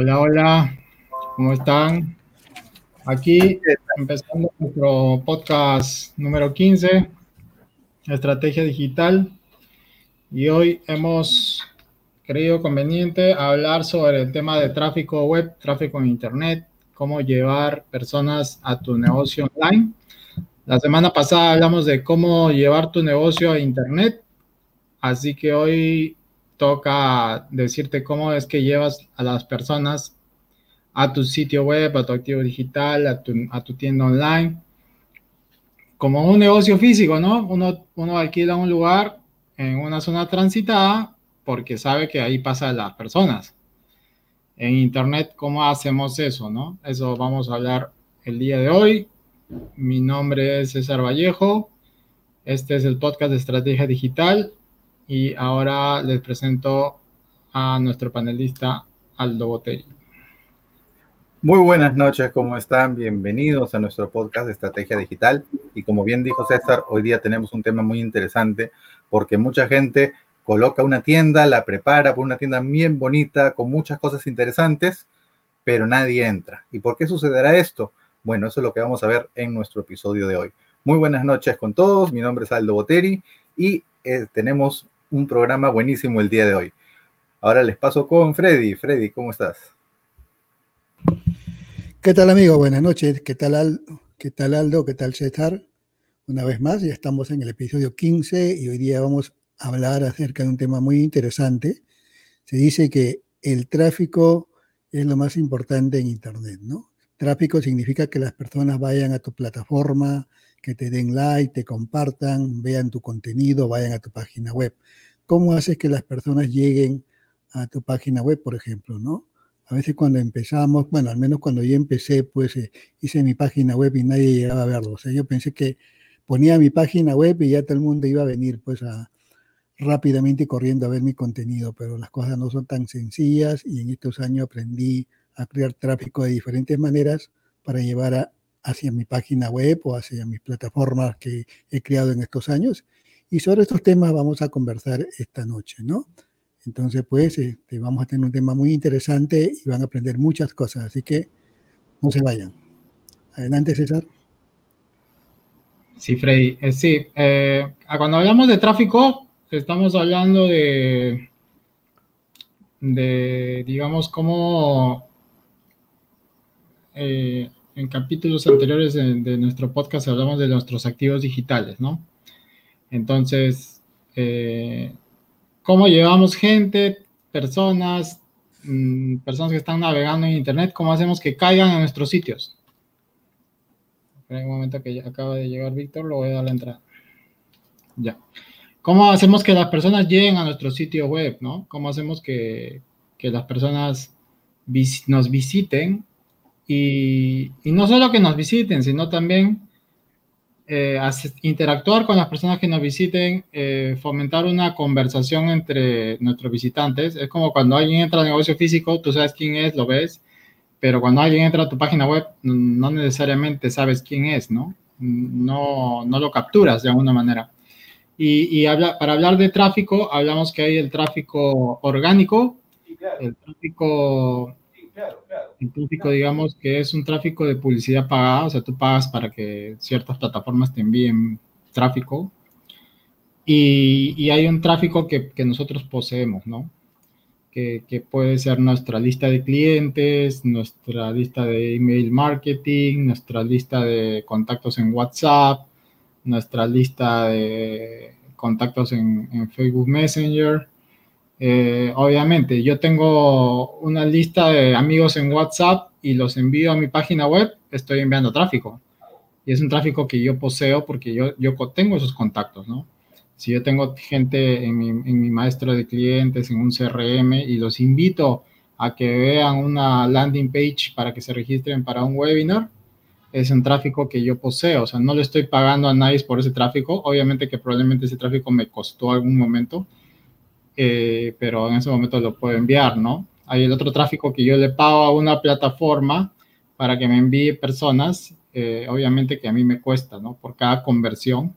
Hola, hola, ¿cómo están? Aquí empezando nuestro podcast número 15, Estrategia Digital, y hoy hemos creído conveniente hablar sobre el tema de tráfico web, tráfico en Internet, cómo llevar personas a tu negocio online. La semana pasada hablamos de cómo llevar tu negocio a Internet, así que hoy toca decirte cómo es que llevas a las personas a tu sitio web, a tu activo digital, a tu, a tu tienda online, como un negocio físico, ¿no? Uno, uno alquila un lugar en una zona transitada porque sabe que ahí pasan las personas. En Internet, ¿cómo hacemos eso, no? Eso vamos a hablar el día de hoy. Mi nombre es César Vallejo. Este es el podcast de Estrategia Digital y ahora les presento a nuestro panelista Aldo Botelli. Muy buenas noches, ¿cómo están? Bienvenidos a nuestro podcast de Estrategia Digital. Y como bien dijo César, hoy día tenemos un tema muy interesante porque mucha gente coloca una tienda, la prepara por una tienda bien bonita, con muchas cosas interesantes, pero nadie entra. ¿Y por qué sucederá esto? Bueno, eso es lo que vamos a ver en nuestro episodio de hoy. Muy buenas noches con todos, mi nombre es Aldo Boteri y eh, tenemos un programa buenísimo el día de hoy. Ahora les paso con Freddy. Freddy, ¿cómo estás? ¿Qué tal, amigo? Buenas noches. ¿Qué tal, Aldo? ¿Qué tal, Aldo? ¿Qué tal, César? Una vez más, ya estamos en el episodio 15 y hoy día vamos a hablar acerca de un tema muy interesante. Se dice que el tráfico es lo más importante en Internet, ¿no? Tráfico significa que las personas vayan a tu plataforma, que te den like, te compartan, vean tu contenido, vayan a tu página web. ¿Cómo haces que las personas lleguen a tu página web, por ejemplo, no? A veces cuando empezamos, bueno, al menos cuando yo empecé, pues eh, hice mi página web y nadie llegaba a verlo. O sea, yo pensé que ponía mi página web y ya todo el mundo iba a venir, pues, a, rápidamente corriendo a ver mi contenido, pero las cosas no son tan sencillas y en estos años aprendí a crear tráfico de diferentes maneras para llevar a, hacia mi página web o hacia mis plataformas que he creado en estos años. Y sobre estos temas vamos a conversar esta noche, ¿no? Entonces, pues, este, vamos a tener un tema muy interesante y van a aprender muchas cosas, así que no se vayan. Adelante, César. Sí, Freddy. Eh, sí, eh, cuando hablamos de tráfico, estamos hablando de, de digamos, cómo eh, en capítulos anteriores de, nuestro podcast hablamos de nuestros activos digitales, ¿no? Entonces, eh, ¿cómo llevamos gente, personas, mm, personas que están navegando en Internet, cómo hacemos que caigan a nuestros sitios? En un momento que acaba de llegar Víctor, lo voy a dar la entrada. Ya. ¿Cómo hacemos que las personas lleguen a nuestro sitio web, no? ¿Cómo hacemos que, que las personas nos visiten y, no solo que nos visiten, sino también eh, interactuar con las personas que nos visiten, eh, fomentar una conversación entre nuestros visitantes. Es como cuando alguien entra al negocio físico, tú sabes quién es, lo ves, pero cuando alguien entra a tu página web, no necesariamente sabes quién es, ¿no? No, no lo capturas de alguna manera. Y, y habla, para hablar de tráfico, hablamos que hay el tráfico orgánico, el tráfico el tráfico, digamos que es un tráfico de publicidad pagada, o sea, tú pagas para que ciertas plataformas te envíen tráfico. Y, hay un tráfico que, nosotros poseemos, ¿no? Que, puede ser nuestra lista de clientes, nuestra lista de email marketing, nuestra lista de contactos en WhatsApp, nuestra lista de contactos en Facebook Messenger, eh, obviamente, yo tengo una lista de amigos en WhatsApp y los envío a mi página web, estoy enviando tráfico. Y es un tráfico que yo poseo porque yo, yo tengo esos contactos, ¿no? Si yo tengo gente en mi, en mi maestro de clientes, en un CRM, y los invito a que vean una landing page para que se registren para un webinar, es un tráfico que yo poseo, o sea, no le estoy pagando a nadie por ese tráfico, obviamente que probablemente ese tráfico me costó algún momento, eh, pero en ese momento lo puedo enviar, ¿no? Hay el otro tráfico que yo le pago a una plataforma para que me envíe personas, eh, obviamente que a mí me cuesta, ¿no? Por cada conversión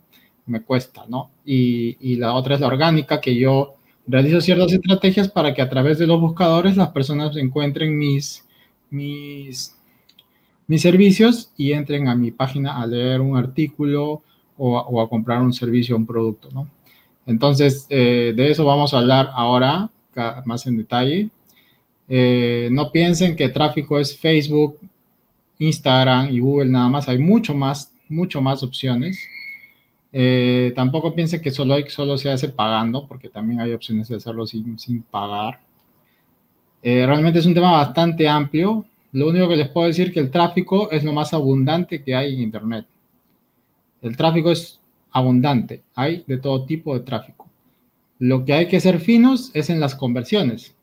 me cuesta, ¿no? Y, y, la otra es la orgánica que yo realizo ciertas estrategias para que a través de los buscadores las personas encuentren mis, mis, mis servicios y entren a mi página a leer un artículo o a, comprar un servicio o un producto, ¿no? Entonces, eh, de eso vamos a hablar ahora más en detalle. Eh, no piensen que tráfico es Facebook, Instagram y Google nada más. Hay mucho más, mucho más opciones. Eh, tampoco piensen que solo, solo se hace pagando, porque también hay opciones de hacerlo sin, sin pagar. Realmente es un tema bastante amplio. Lo único que les puedo decir es que el tráfico es lo más abundante que hay en Internet. El tráfico es abundante. Hay de todo tipo de tráfico. Lo que hay que ser finos es en las conversiones,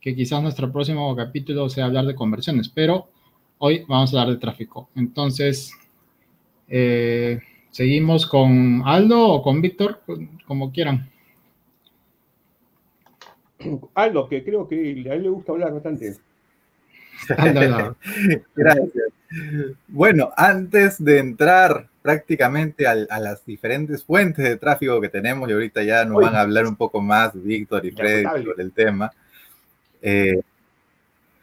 que quizás nuestro próximo capítulo sea hablar de conversiones, pero hoy vamos a hablar de tráfico. Entonces, eh, ¿Seguimos con Aldo o con Víctor? Como quieran. Aldo, que creo que a él le gusta hablar bastante. Gracias. Bueno, antes de entrar prácticamente a, las diferentes fuentes de tráfico que tenemos, y ahorita ya nos van a hablar un poco más Víctor y Freddy sobre el tema. Eh,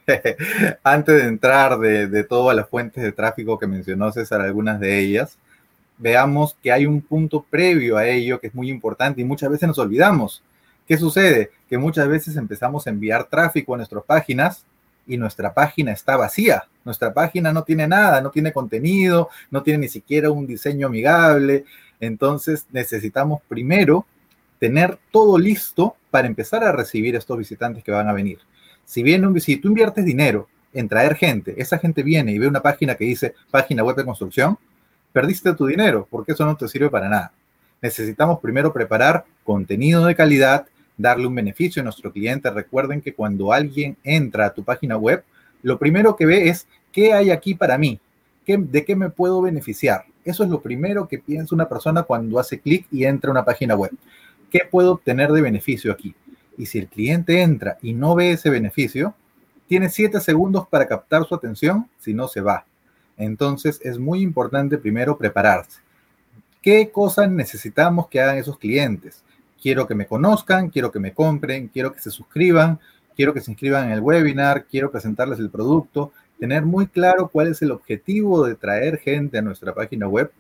antes de entrar de, de todas las fuentes de tráfico que mencionó César, algunas de ellas, veamos que hay un punto previo a ello que es muy importante y muchas veces nos olvidamos. ¿Qué sucede? Que muchas veces empezamos a enviar tráfico a nuestras páginas y nuestra página está vacía. Nuestra página no tiene nada, no tiene contenido, no tiene ni siquiera un diseño amigable. Entonces necesitamos primero tener todo listo para empezar a recibir estos visitantes que van a venir. Si bien un, si tú inviertes dinero en traer gente, esa gente viene y ve una página que dice página web de construcción, perdiste tu dinero, porque eso no te sirve para nada. Necesitamos primero preparar contenido de calidad, darle un beneficio a nuestro cliente. Recuerden que cuando alguien entra a tu página web, lo primero que ve es qué hay aquí para mí, ¿Qué, de qué me puedo beneficiar. Eso es lo primero que piensa una persona cuando hace clic y entra a una página web. ¿Qué puedo obtener de beneficio aquí? Y si el cliente entra y no ve ese beneficio, tiene siete segundos para captar su atención, si no se va. Entonces es muy importante primero prepararse. ¿Qué cosas necesitamos que hagan esos clientes? Quiero que me conozcan, quiero que me compren, quiero que se suscriban, quiero que se inscriban en el webinar, quiero presentarles el producto, tener muy claro cuál es el objetivo de traer gente a nuestra página web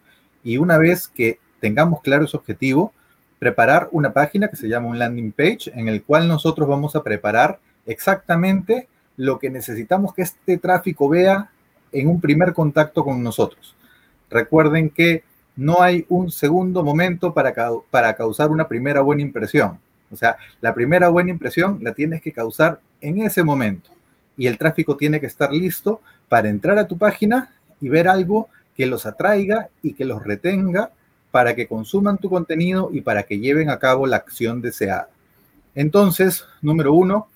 y una vez que tengamos claro ese objetivo, preparar una página que se llama un landing page en el cual nosotros vamos a preparar exactamente lo que necesitamos que este tráfico vea en un primer contacto con nosotros. Recuerden que no hay un segundo momento para, para causar una primera buena impresión. O sea, la primera buena impresión la tienes que causar en ese momento. Y el tráfico tiene que estar listo para entrar a tu página y ver algo que los atraiga y que los retenga para que consuman tu contenido y para que lleven a cabo la acción deseada. Entonces, número uno,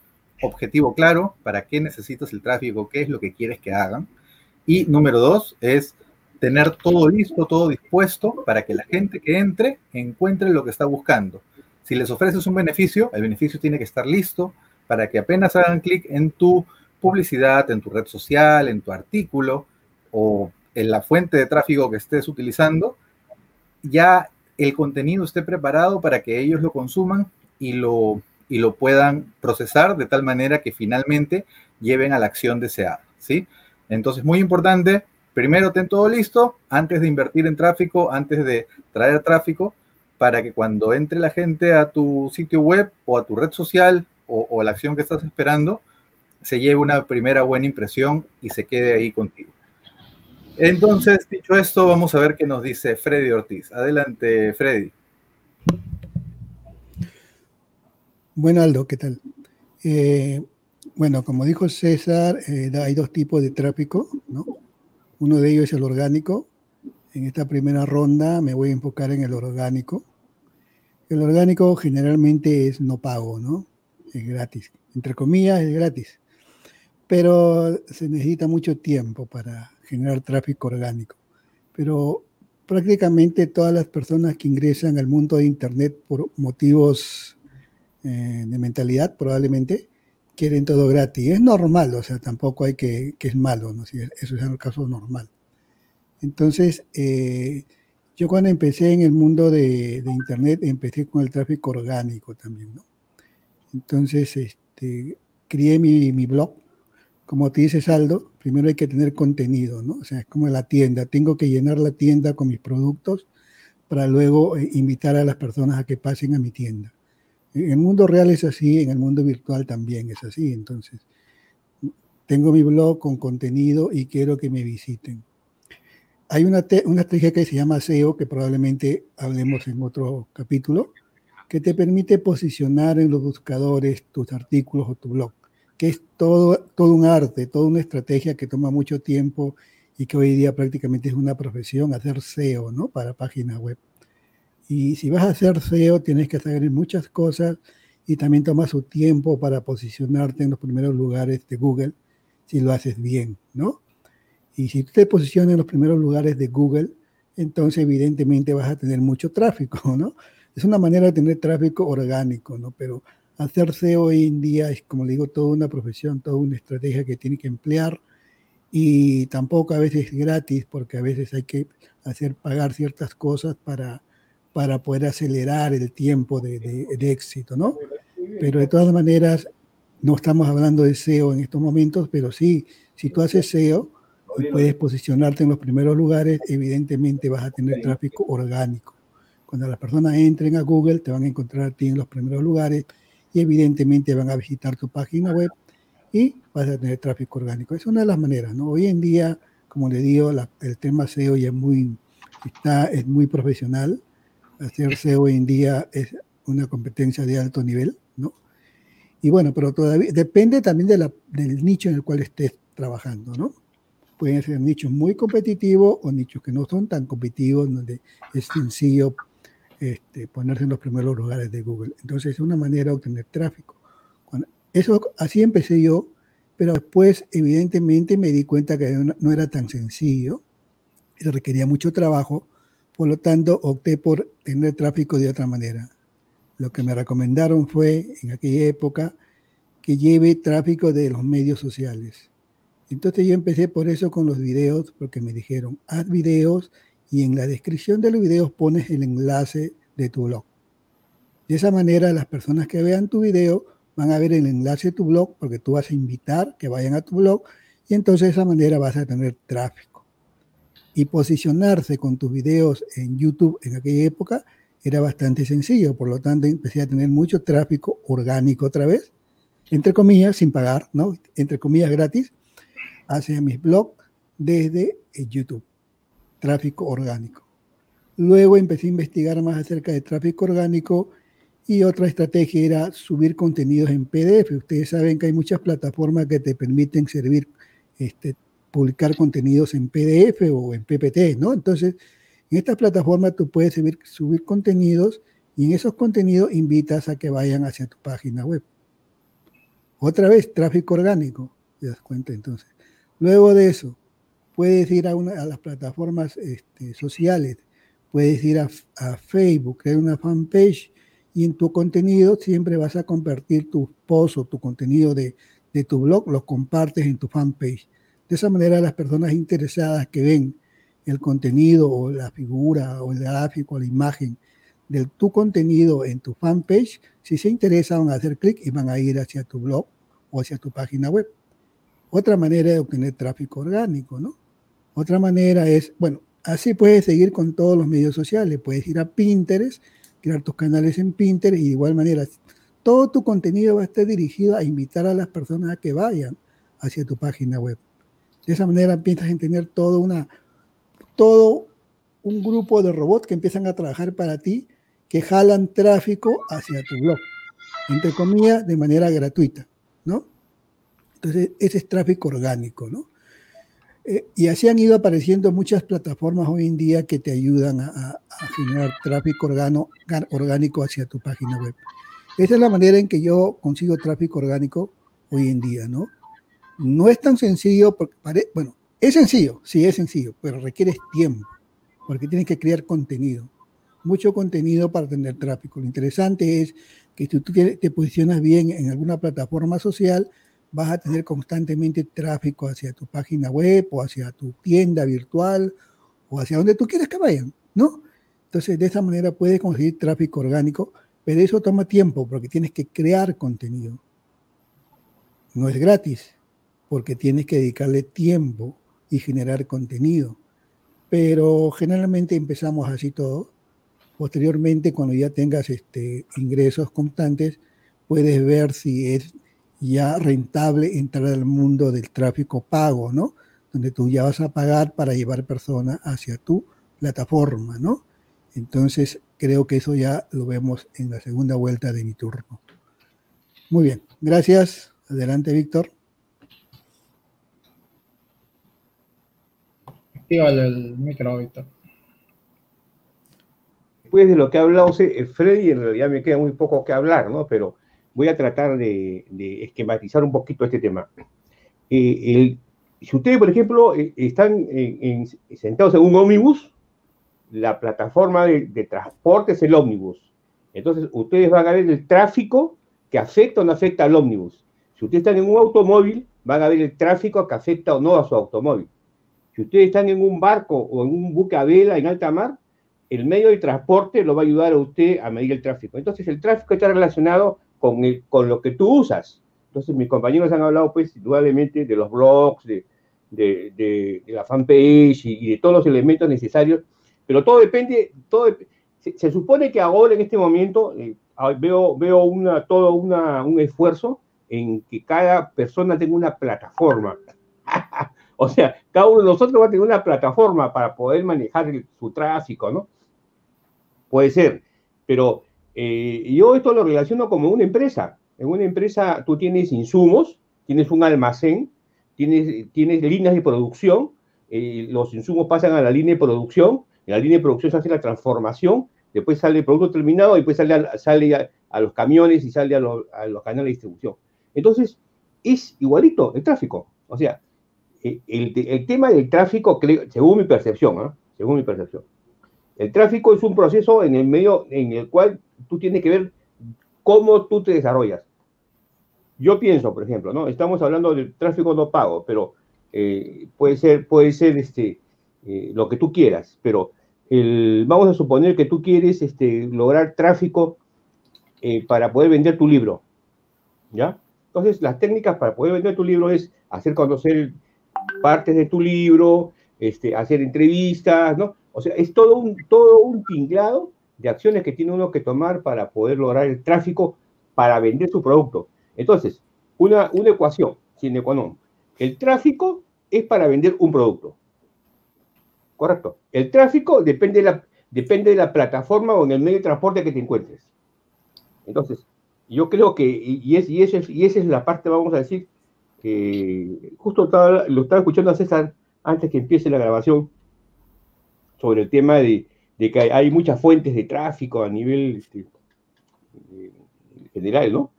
objetivo claro, para qué necesitas el tráfico, qué es lo que quieres que hagan. Y número dos es tener todo listo, todo dispuesto para que la gente que entre encuentre lo que está buscando. Si les ofreces un beneficio, el beneficio tiene que estar listo para que apenas hagan clic en tu publicidad, en tu red social, en tu artículo o en la fuente de tráfico que estés utilizando, ya el contenido esté preparado para que ellos lo consuman y lo, y lo puedan procesar de tal manera que finalmente lleven a la acción deseada, ¿sí? Entonces, muy importante, primero ten todo listo antes de invertir en tráfico, antes de traer tráfico, para que cuando entre la gente a tu sitio web o a tu red social o, a la acción que estás esperando, se lleve una primera buena impresión y se quede ahí contigo. Entonces, dicho esto, vamos a ver qué nos dice Freddy Ortiz. Adelante, Freddy. Bueno, Aldo, ¿qué tal? Eh, bueno, como dijo César, eh, hay dos tipos de tráfico, ¿no? Uno de ellos es el orgánico. En esta primera ronda me voy a enfocar en el orgánico. El orgánico generalmente es no pago, ¿no? Es gratis. Entre comillas, es gratis. Pero se necesita mucho tiempo para generar tráfico orgánico. Pero prácticamente todas las personas que ingresan al mundo de Internet por motivos eh, de mentalidad, probablemente, quieren todo gratis. Es normal, o sea, tampoco hay que, que es malo, ¿no? Si eso es el caso normal. Entonces, eh, yo cuando empecé en el mundo de, Internet, empecé con el tráfico orgánico también, ¿no? Entonces, este, crié mi, mi blog. Como te dice Saldo, primero hay que tener contenido, ¿no? O sea, es como la tienda. Tengo que llenar la tienda con mis productos para luego eh, invitar a las personas a que pasen a mi tienda. En el mundo real es así, en el mundo virtual también es así. Entonces, tengo mi blog con contenido y quiero que me visiten. Hay una, una estrategia que se llama SEO, que probablemente hablemos en otro capítulo, que te permite posicionar en los buscadores tus artículos o tu blog, que es todo, todo un arte, toda una estrategia que toma mucho tiempo y que hoy día prácticamente es una profesión, hacer SEO, ¿no? Para páginas web. Y si vas a hacer SEO, tienes que saber muchas cosas y también toma su tiempo para posicionarte en los primeros lugares de Google, si lo haces bien, ¿no? Y si te posicionas en los primeros lugares de Google, entonces evidentemente vas a tener mucho tráfico, ¿no? Es una manera de tener tráfico orgánico, ¿no? Pero hacer SEO hoy en día es, como le digo, toda una profesión, toda una estrategia que tiene que emplear y tampoco a veces es gratis porque a veces hay que hacer pagar ciertas cosas para, para poder acelerar el tiempo de, de, éxito, ¿no? Pero de todas maneras, no estamos hablando de SEO en estos momentos, pero sí, si tú haces SEO y puedes posicionarte en los primeros lugares, evidentemente vas a tener tráfico orgánico. Cuando las personas entren a Google, te van a encontrar a ti en los primeros lugares y evidentemente van a visitar tu página web y vas a tener tráfico orgánico. Es una de las maneras, ¿no? Hoy en día, como le digo, el tema SEO ya es muy, está, es muy profesional hacer SEO hoy en día es una competencia de alto nivel, ¿no? Y bueno, pero todavía depende también del nicho en el cual estés trabajando, ¿no? Pueden ser nichos muy competitivos o nichos que no son tan competitivos, donde es sencillo este, ponerse en los primeros lugares de Google. Entonces es una manera de obtener tráfico. eso así empecé yo, pero después evidentemente me di cuenta que no era tan sencillo, requería mucho trabajo por lo tanto, opté por tener tráfico de otra manera. Lo que me recomendaron fue, en aquella época, que lleve tráfico de los medios sociales. Entonces yo empecé por eso con los videos, porque me dijeron, haz videos y en la descripción de los videos pones el enlace de tu blog. De esa manera las personas que vean tu video van a ver el enlace de tu blog porque tú vas a invitar que vayan a tu blog y entonces de esa manera vas a tener tráfico y posicionarse con tus videos en YouTube en aquella época era bastante sencillo, por lo tanto empecé a tener mucho tráfico orgánico otra vez, entre comillas, sin pagar, ¿no? Entre comillas gratis, hacia mis blogs desde eh, YouTube, tráfico orgánico. Luego empecé a investigar más acerca de tráfico orgánico y otra estrategia era subir contenidos en PDF. Ustedes saben que hay muchas plataformas que te permiten servir este, publicar contenidos en PDF o en PPT, ¿no? Entonces, en esta plataforma tú puedes subir, subir contenidos y en esos contenidos invitas a que vayan hacia tu página web. Otra vez, tráfico orgánico, te das cuenta entonces. Luego de eso, puedes ir a, una, a las plataformas este, sociales, puedes ir a, a, Facebook, crear una fanpage y en tu contenido siempre vas a compartir tus posts o tu contenido de, de tu blog, los compartes en tu fanpage. De esa manera las personas interesadas que ven el contenido o la figura o el gráfico o la imagen de tu contenido en tu fanpage, si se interesan van a hacer clic y van a ir hacia tu blog o hacia tu página web. Otra manera de obtener tráfico orgánico, ¿no? Otra manera es, bueno, así puedes seguir con todos los medios sociales. Puedes ir a Pinterest, crear tus canales en Pinterest y de igual manera todo tu contenido va a estar dirigido a invitar a las personas a que vayan hacia tu página web. De esa manera empiezas a tener todo, una, todo un grupo de robots que empiezan a trabajar para ti, que jalan tráfico hacia tu blog, entre comillas, de manera gratuita, ¿no? Entonces, ese es tráfico orgánico, ¿no? Eh, y así han ido apareciendo muchas plataformas hoy en día que te ayudan a, a generar tráfico organo, orgánico hacia tu página web. Esa es la manera en que yo consigo tráfico orgánico hoy en día, ¿no? No es tan sencillo, porque bueno, es sencillo, sí es sencillo, pero requiere tiempo, porque tienes que crear contenido, mucho contenido para tener tráfico. Lo interesante es que si tú te posicionas bien en alguna plataforma social, vas a tener constantemente tráfico hacia tu página web o hacia tu tienda virtual o hacia donde tú quieras que vayan, ¿no? Entonces, de esa manera puedes conseguir tráfico orgánico, Pero eso toma tiempo porque tienes que crear contenido. No es gratis, porque tienes que dedicarle tiempo y generar contenido. Pero generalmente empezamos así todo. Posteriormente, cuando ya tengas este, ingresos constantes, puedes ver si es ya rentable entrar al mundo del tráfico pago, ¿no? Donde tú ya vas a pagar para llevar personas hacia tu plataforma, ¿no? Entonces, creo que eso ya lo vemos en la segunda vuelta de mi turno. Muy bien, gracias. Adelante, Víctor. El micro. Después de lo que ha hablado eh, Freddy, en realidad me queda muy poco que hablar, ¿no? Pero voy a tratar de, esquematizar un poquito este tema. Eh, si ustedes, por ejemplo, eh, están sentados en un ómnibus, la plataforma de, transporte es el ómnibus. Entonces, ustedes van a ver el tráfico que afecta o no afecta al ómnibus. Si ustedes están en un automóvil, van a ver el tráfico que afecta o no a su automóvil. Si ustedes están en un barco o en un buque a vela en alta mar, el medio de transporte lo va a ayudar a usted a medir el tráfico. Entonces, el tráfico está relacionado con, con lo que tú usas. Entonces, mis compañeros han hablado, pues, indudablemente de los blogs, de, de, la fanpage y, de todos los elementos necesarios pero todo depende, todo, se, supone que ahora en este momento eh, veo, veo una, todo una, un esfuerzo en que cada persona tenga una plataforma. o sea, cada uno de nosotros va a tener una plataforma para poder manejar su tráfico, ¿no? Puede ser, pero eh, yo esto lo relaciono como una empresa. En una empresa tú tienes insumos, tienes un almacén, tienes, tienes líneas de producción, eh, los insumos pasan a la línea de producción, en la línea de producción se hace la transformación, después sale el producto terminado y después sale a, sale a, los camiones y sale a, los canales de distribución. Entonces, es igualito el tráfico. O sea, eh, el, tema del tráfico, según mi percepción, ¿ah? según mi percepción, el tráfico es un proceso en el medio en el cual tú tienes que ver cómo tú te desarrollas. Yo pienso, por ejemplo, ¿no? Estamos hablando del tráfico no pago, pero eh, puede ser, puede ser este, eh, lo que tú quieras, pero vamos a suponer que tú quieres este, lograr tráfico eh, para poder vender tu libro, ¿ya? Entonces, las técnicas para poder vender tu libro es hacer conocer partes de tu libro, este, hacer entrevistas, ¿no? O sea, es todo un, todo un tinglado de acciones que tiene uno que tomar para poder lograr el tráfico para vender su producto. Entonces, una, una ecuación, sin económico. El tráfico es para vender un producto. Correcto. El tráfico depende de, la, depende de la plataforma o en el medio de transporte que te encuentres. Entonces, yo creo que, y, es, y, esa es la parte, vamos a decir, justo lo estaba escuchando a César antes que empiece la grabación sobre el tema de, que hay, muchas fuentes de tráfico a nivel este, general, ¿no?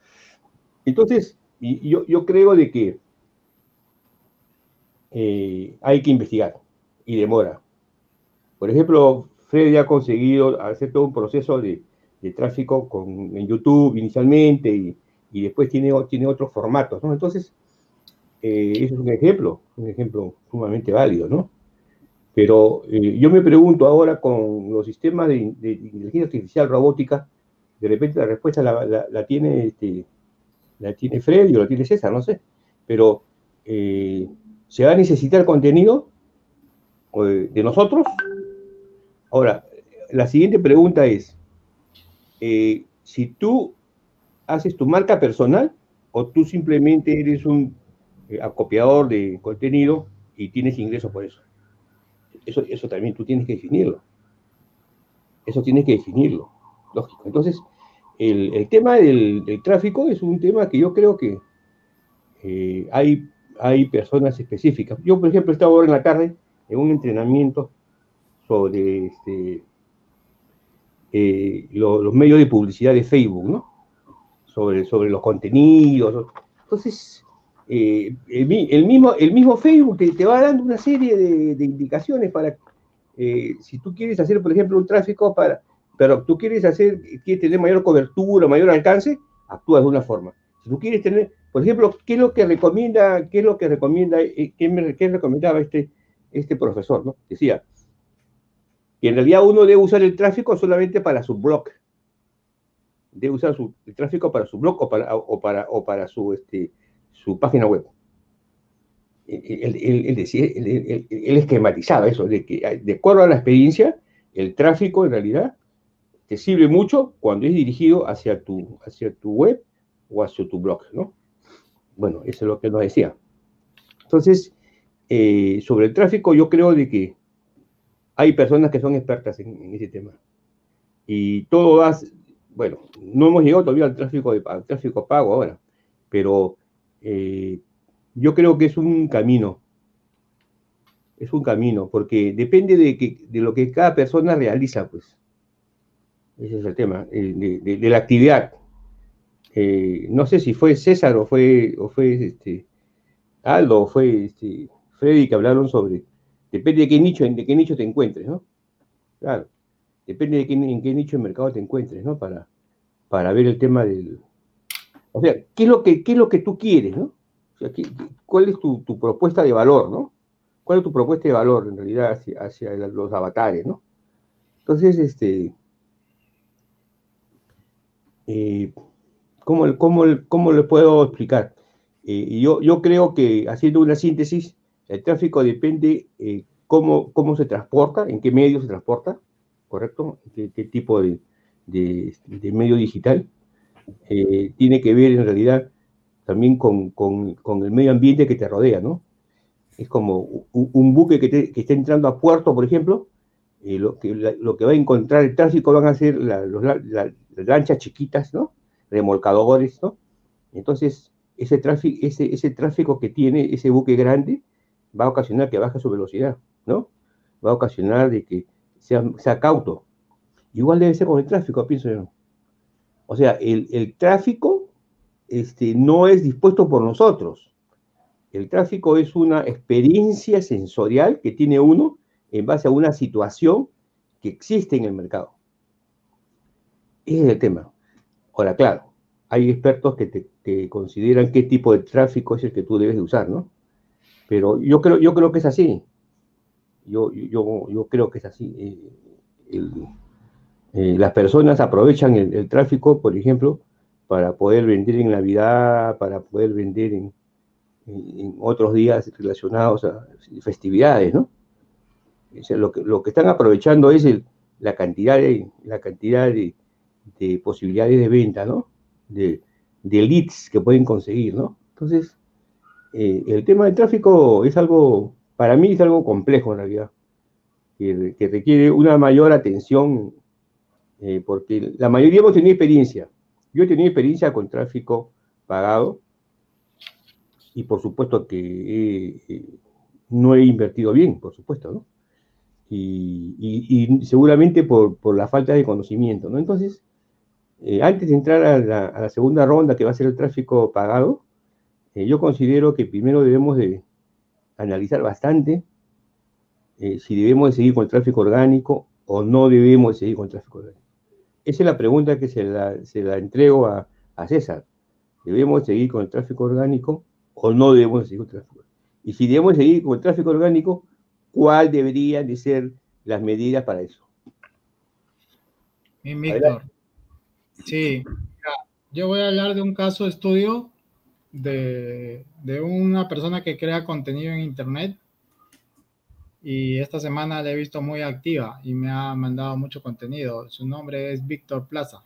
Entonces, yo, creo de que eh, hay que investigar y demora. Por ejemplo, Freddy ha conseguido hacer todo un proceso de, tráfico en YouTube inicialmente y, después tiene, tiene otros formatos, ¿no? Entonces, eh, es un ejemplo, un ejemplo sumamente válido, ¿no? Pero eh, yo me pregunto ahora con los sistemas de, inteligencia artificial robótica, de repente la respuesta la, tiene, este, la tiene Freddy o la tiene César, no sé, pero eh, ¿se va a necesitar contenido de nosotros Ahora, la siguiente pregunta es, si tú haces tu marca personal o tú simplemente eres un eh, acopiador de contenido y tienes ingresos por eso. Eso, eso también tú tienes que definirlo. Eso tienes que definirlo, lógico. Entonces, el, tema del, tráfico es un tema que yo creo que eh, hay, hay personas específicas. Yo, por ejemplo, estaba ahora en la tarde en un entrenamiento sobre este, eh, los medios de publicidad de Facebook, ¿no? Sobre, sobre los contenidos. Entonces, eh, el, mismo, Facebook te, va dando una serie de, indicaciones para, eh, si tú quieres hacer, por ejemplo, un tráfico para, pero tú quieres hacer, quieres tener mayor cobertura, mayor alcance, actúas de una forma. Si tú quieres tener, por ejemplo, ¿qué es lo que recomienda, qué es lo que recomienda, qué, me, recomendaba este, este profesor, ¿no? Decía, y en realidad uno debe usar el tráfico solamente para su blog. debe usar el tráfico para su blog o para, o para, o para su, este, su página web. Él, él, él, él, esquematizaba eso, de que de acuerdo a la experiencia, el tráfico en realidad te sirve mucho cuando es dirigido hacia tu, hacia tu web o hacia tu blog, ¿no? Bueno, eso es lo que nos decía. Entonces, eh, sobre el tráfico, yo creo de que hay personas que son expertas en, ese tema. Y todo va, bueno, no hemos llegado todavía al tráfico, de, al tráfico pago ahora, pero eh, yo creo que es un camino. Es un camino, porque depende de, que, de lo que cada persona realiza, pues. Ese es el tema, eh, de, la actividad. Eh, no sé si fue César o fue, o fue este, Aldo o fue este, Freddy que hablaron sobre, depende de qué nicho, de qué nicho te encuentres, ¿no? Claro, depende de qué, en qué nicho de mercado te encuentres, ¿no? Para, para ver el tema del... O sea, ¿qué es lo que, qué es lo que tú quieres, ¿no? O sea, ¿cuál es tu, tu, propuesta de valor, ¿no? ¿Cuál es tu propuesta de valor en realidad hacia, hacia los avatares, ¿no? Entonces, este, eh, ¿cómo, cómo, cómo, le puedo explicar? Eh, yo, yo creo que haciendo una síntesis, el tráfico depende eh, cómo, cómo se transporta, en qué medio se transporta, ¿correcto? ¿Qué, qué tipo de, de, de, medio digital? Eh, tiene que ver en realidad también con, el medio ambiente que te rodea, ¿no? Es como un, un buque que, te, está entrando a puerto, por ejemplo, eh, lo, que, va a encontrar el tráfico van a ser la, los, la, lanchas chiquitas, ¿no? Remolcadores, ¿no? Entonces, ese tráfico, ese, tráfico que tiene ese buque grande va a ocasionar que baje su velocidad, ¿no? Va a ocasionar de que sea cauto. Igual debe ser con el tráfico, pienso yo. O sea, el, el tráfico este, no es dispuesto por nosotros. El tráfico es una experiencia sensorial que tiene uno en base a una situación que existe en el mercado. Ese es el tema. Ahora, claro, hay expertos que, te, consideran qué tipo de tráfico es el que tú debes de usar, ¿no? Pero yo creo, yo creo que es así. Yo, yo, yo creo que es así. Eh, eh, las personas aprovechan el, tráfico, por ejemplo, para poder vender en Navidad, para poder vender en, otros días relacionados a festividades, ¿no? lo, que, lo que están aprovechando es la cantidad de, la cantidad de, de posibilidades de venta, ¿no? De, leads que pueden conseguir, ¿no? Entonces, eh, el tema del tráfico es algo, para mí es algo complejo en realidad, que requiere una mayor atención, eh, porque la mayoría hemos tenido experiencia. Yo he tenido experiencia con tráfico pagado y por supuesto que no he invertido bien, por supuesto, ¿no? y, seguramente por, la falta de conocimiento, ¿no? Entonces, eh, antes de entrar a la, segunda ronda, que va a ser el tráfico pagado, eh, yo considero que primero debemos de analizar bastante si debemos de seguir con el tráfico orgánico o no debemos de seguir con tráfico orgánico. Esa es la pregunta que se la, se la entrego a, a César. ¿Debemos seguir con el tráfico orgánico o no debemos seguir con el tráfico orgánico? Y si debemos seguir con el tráfico orgánico, ¿cuál deberían de ser las medidas para eso? Bien, Víctor. Sí, yo voy a hablar de un caso de estudio de, de, una persona que crea contenido en Internet y esta semana la he visto muy activa y me ha mandado mucho contenido. Su nombre es Víctor Plaza.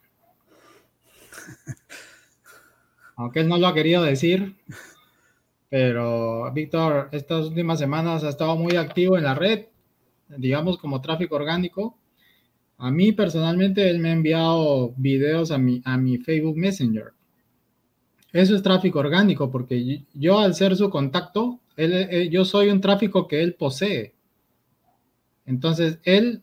Aunque él no lo ha querido decir, pero Víctor, estas últimas semanas ha estado muy activo en la red, digamos como tráfico orgánico. A mí personalmente él me ha enviado videos a mi, a mi Facebook Messenger. Eso es tráfico orgánico porque yo al ser su contacto, él, yo soy un tráfico que él posee. Entonces él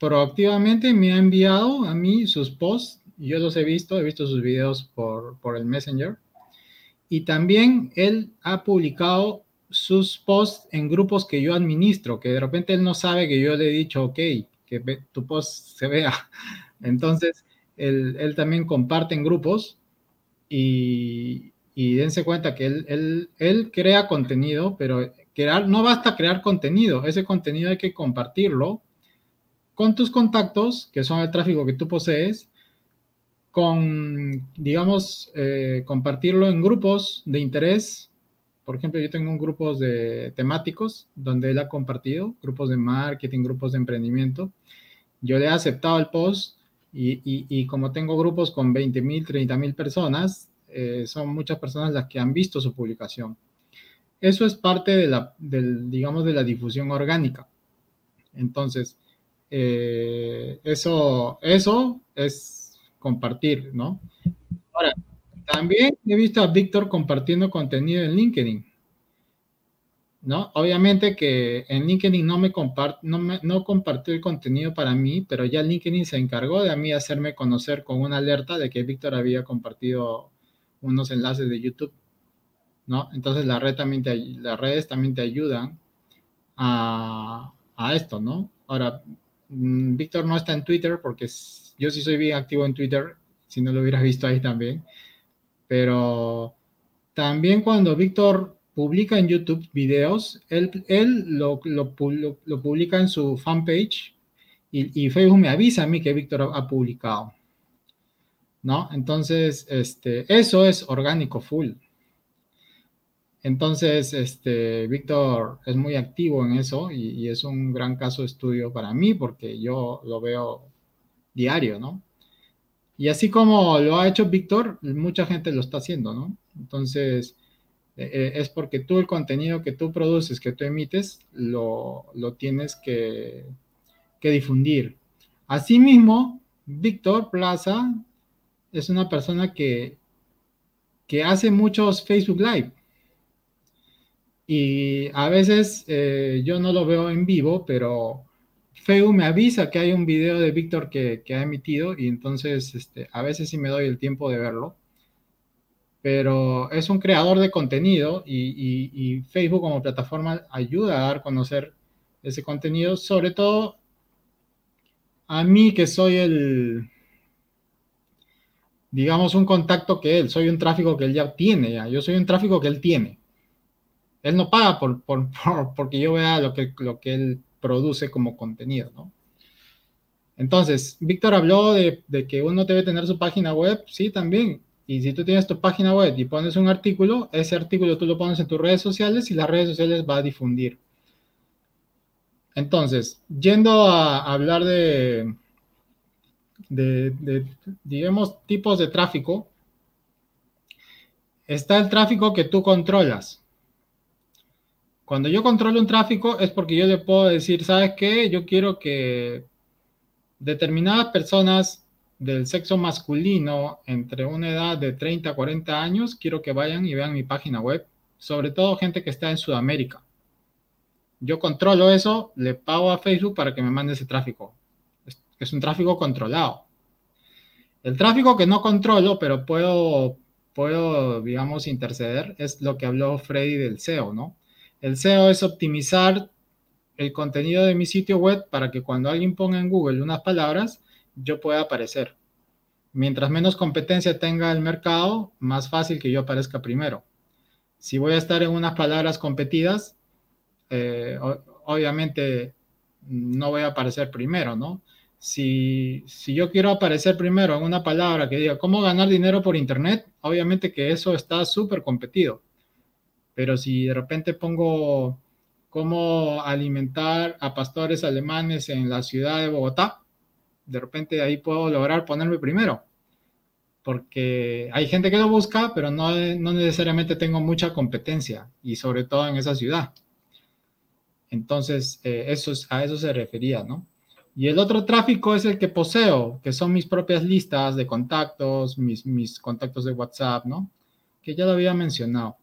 proactivamente me ha enviado a mí sus posts, yo los he visto, he visto sus videos por, por el Messenger y también él ha publicado sus posts en grupos que yo administro, que de repente él no sabe que yo le he dicho, ok, que tu post se vea. Entonces, él, él también comparte en grupos y, y dense cuenta que él, él, él, crea contenido, pero no basta crear contenido, ese contenido hay que compartirlo con tus contactos, que son el tráfico que tú posees, con, digamos, eh, compartirlo en grupos de interés. Por ejemplo, yo tengo grupos de temáticos donde él ha compartido, grupos de marketing, grupos de emprendimiento. Yo le he aceptado el post y, como tengo grupos con 20 mil, 30 mil personas, eh, son muchas personas las que han visto su publicación. Eso es parte de la, del, digamos, de la difusión orgánica. Entonces, eh, eso, eso es compartir, ¿no? Ahora, también he visto a Víctor compartiendo contenido en LinkedIn. ¿no? Obviamente que en LinkedIn no me, no, me no compartió el contenido para mí, pero ya LinkedIn se encargó de a mí hacerme conocer con una alerta de que Víctor había compartido unos enlaces de YouTube, ¿no? Entonces la red también las redes también te ayudan a, esto, ¿no? Ahora, mm, Víctor no está en Twitter porque yo sí soy bien activo en Twitter, si no lo hubieras visto ahí también, pero también cuando Víctor publica en YouTube videos, él, lo, publica en su fanpage y, y, Facebook me avisa a mí que Víctor ha, publicado. ¿No? Entonces, este, eso es orgánico full. Entonces, este, Víctor es muy activo en eso y, es un gran caso de estudio para mí porque yo lo veo diario, ¿no? Y así como lo ha hecho Víctor, mucha gente lo está haciendo, ¿no? Entonces, eh, es porque tú el contenido que tú produces, que tú emites, lo, tienes que, difundir. Asimismo, Víctor Plaza es una persona que, que hace muchos Facebook Live. Y a veces eh, yo no lo veo en vivo, pero Facebook me avisa que hay un video de Víctor que, ha emitido y entonces este, a veces sí me doy el tiempo de verlo pero es un creador de contenido y, Facebook como plataforma ayuda a dar a conocer ese contenido, sobre todo a mí que soy el, digamos, un contacto que él, soy un tráfico que él ya tiene, ya. yo soy un tráfico que él tiene. Él no paga por, porque yo vea lo que, lo que él produce como contenido, ¿no? Entonces, Víctor habló de, de que uno debe tener su página web, sí, también, y si tú tienes tu página web y pones un artículo, ese artículo tú lo pones en tus redes sociales y las redes sociales va a difundir. Entonces, yendo a hablar de, de, digamos, tipos de tráfico, está el tráfico que tú controlas. Cuando yo controlo un tráfico es porque yo le puedo decir, ¿sabes qué? Yo quiero que determinadas personas del sexo masculino entre una edad de 30 a 40 años, quiero que vayan y vean mi página web, sobre todo gente que está en Sudamérica. Yo controlo eso, le pago a Facebook para que me mande ese tráfico. Es, un tráfico controlado. El tráfico que no controlo, pero puedo, puedo, digamos, interceder, es lo que habló Freddy del SEO, ¿no? El SEO es optimizar el contenido de mi sitio web para que cuando alguien ponga en Google unas palabras, yo pueda aparecer. Mientras menos competencia tenga el mercado, más fácil que yo aparezca primero. Si voy a estar en unas palabras competidas, eh, obviamente no voy a aparecer primero, ¿no? Si, si, yo quiero aparecer primero en una palabra que diga cómo ganar dinero por Internet, obviamente que eso está súper competido. Pero si de repente pongo cómo alimentar a pastores alemanes en la ciudad de Bogotá, de repente ahí puedo lograr ponerme primero. Porque hay gente que lo busca, pero no, necesariamente tengo mucha competencia y sobre todo en esa ciudad. Entonces, eh, eso a eso se refería, ¿no? Y el otro tráfico es el que poseo, que son mis propias listas de contactos, mis, mis contactos de WhatsApp, ¿no? Que ya lo había mencionado.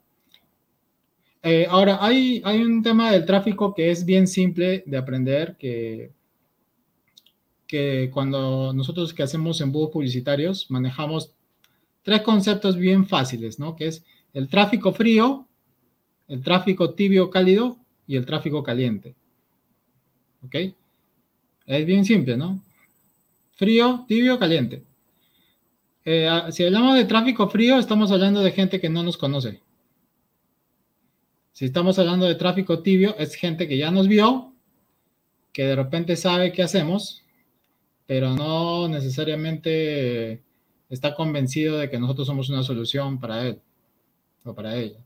Eh, ahora, hay, un tema del tráfico que es bien simple de aprender, que que cuando nosotros que hacemos embudos publicitarios manejamos tres conceptos bien fáciles, ¿no? Que es el tráfico frío, el tráfico tibio cálido y el tráfico caliente. ¿Ok? Es bien simple, ¿no? Frío, tibio, caliente. Eh, ah, si hablamos de tráfico frío, estamos hablando de gente que no nos conoce. Si estamos hablando de tráfico tibio, es gente que ya nos vio, que de repente sabe qué hacemos pero no necesariamente está convencido de que nosotros somos una solución para él o para ella.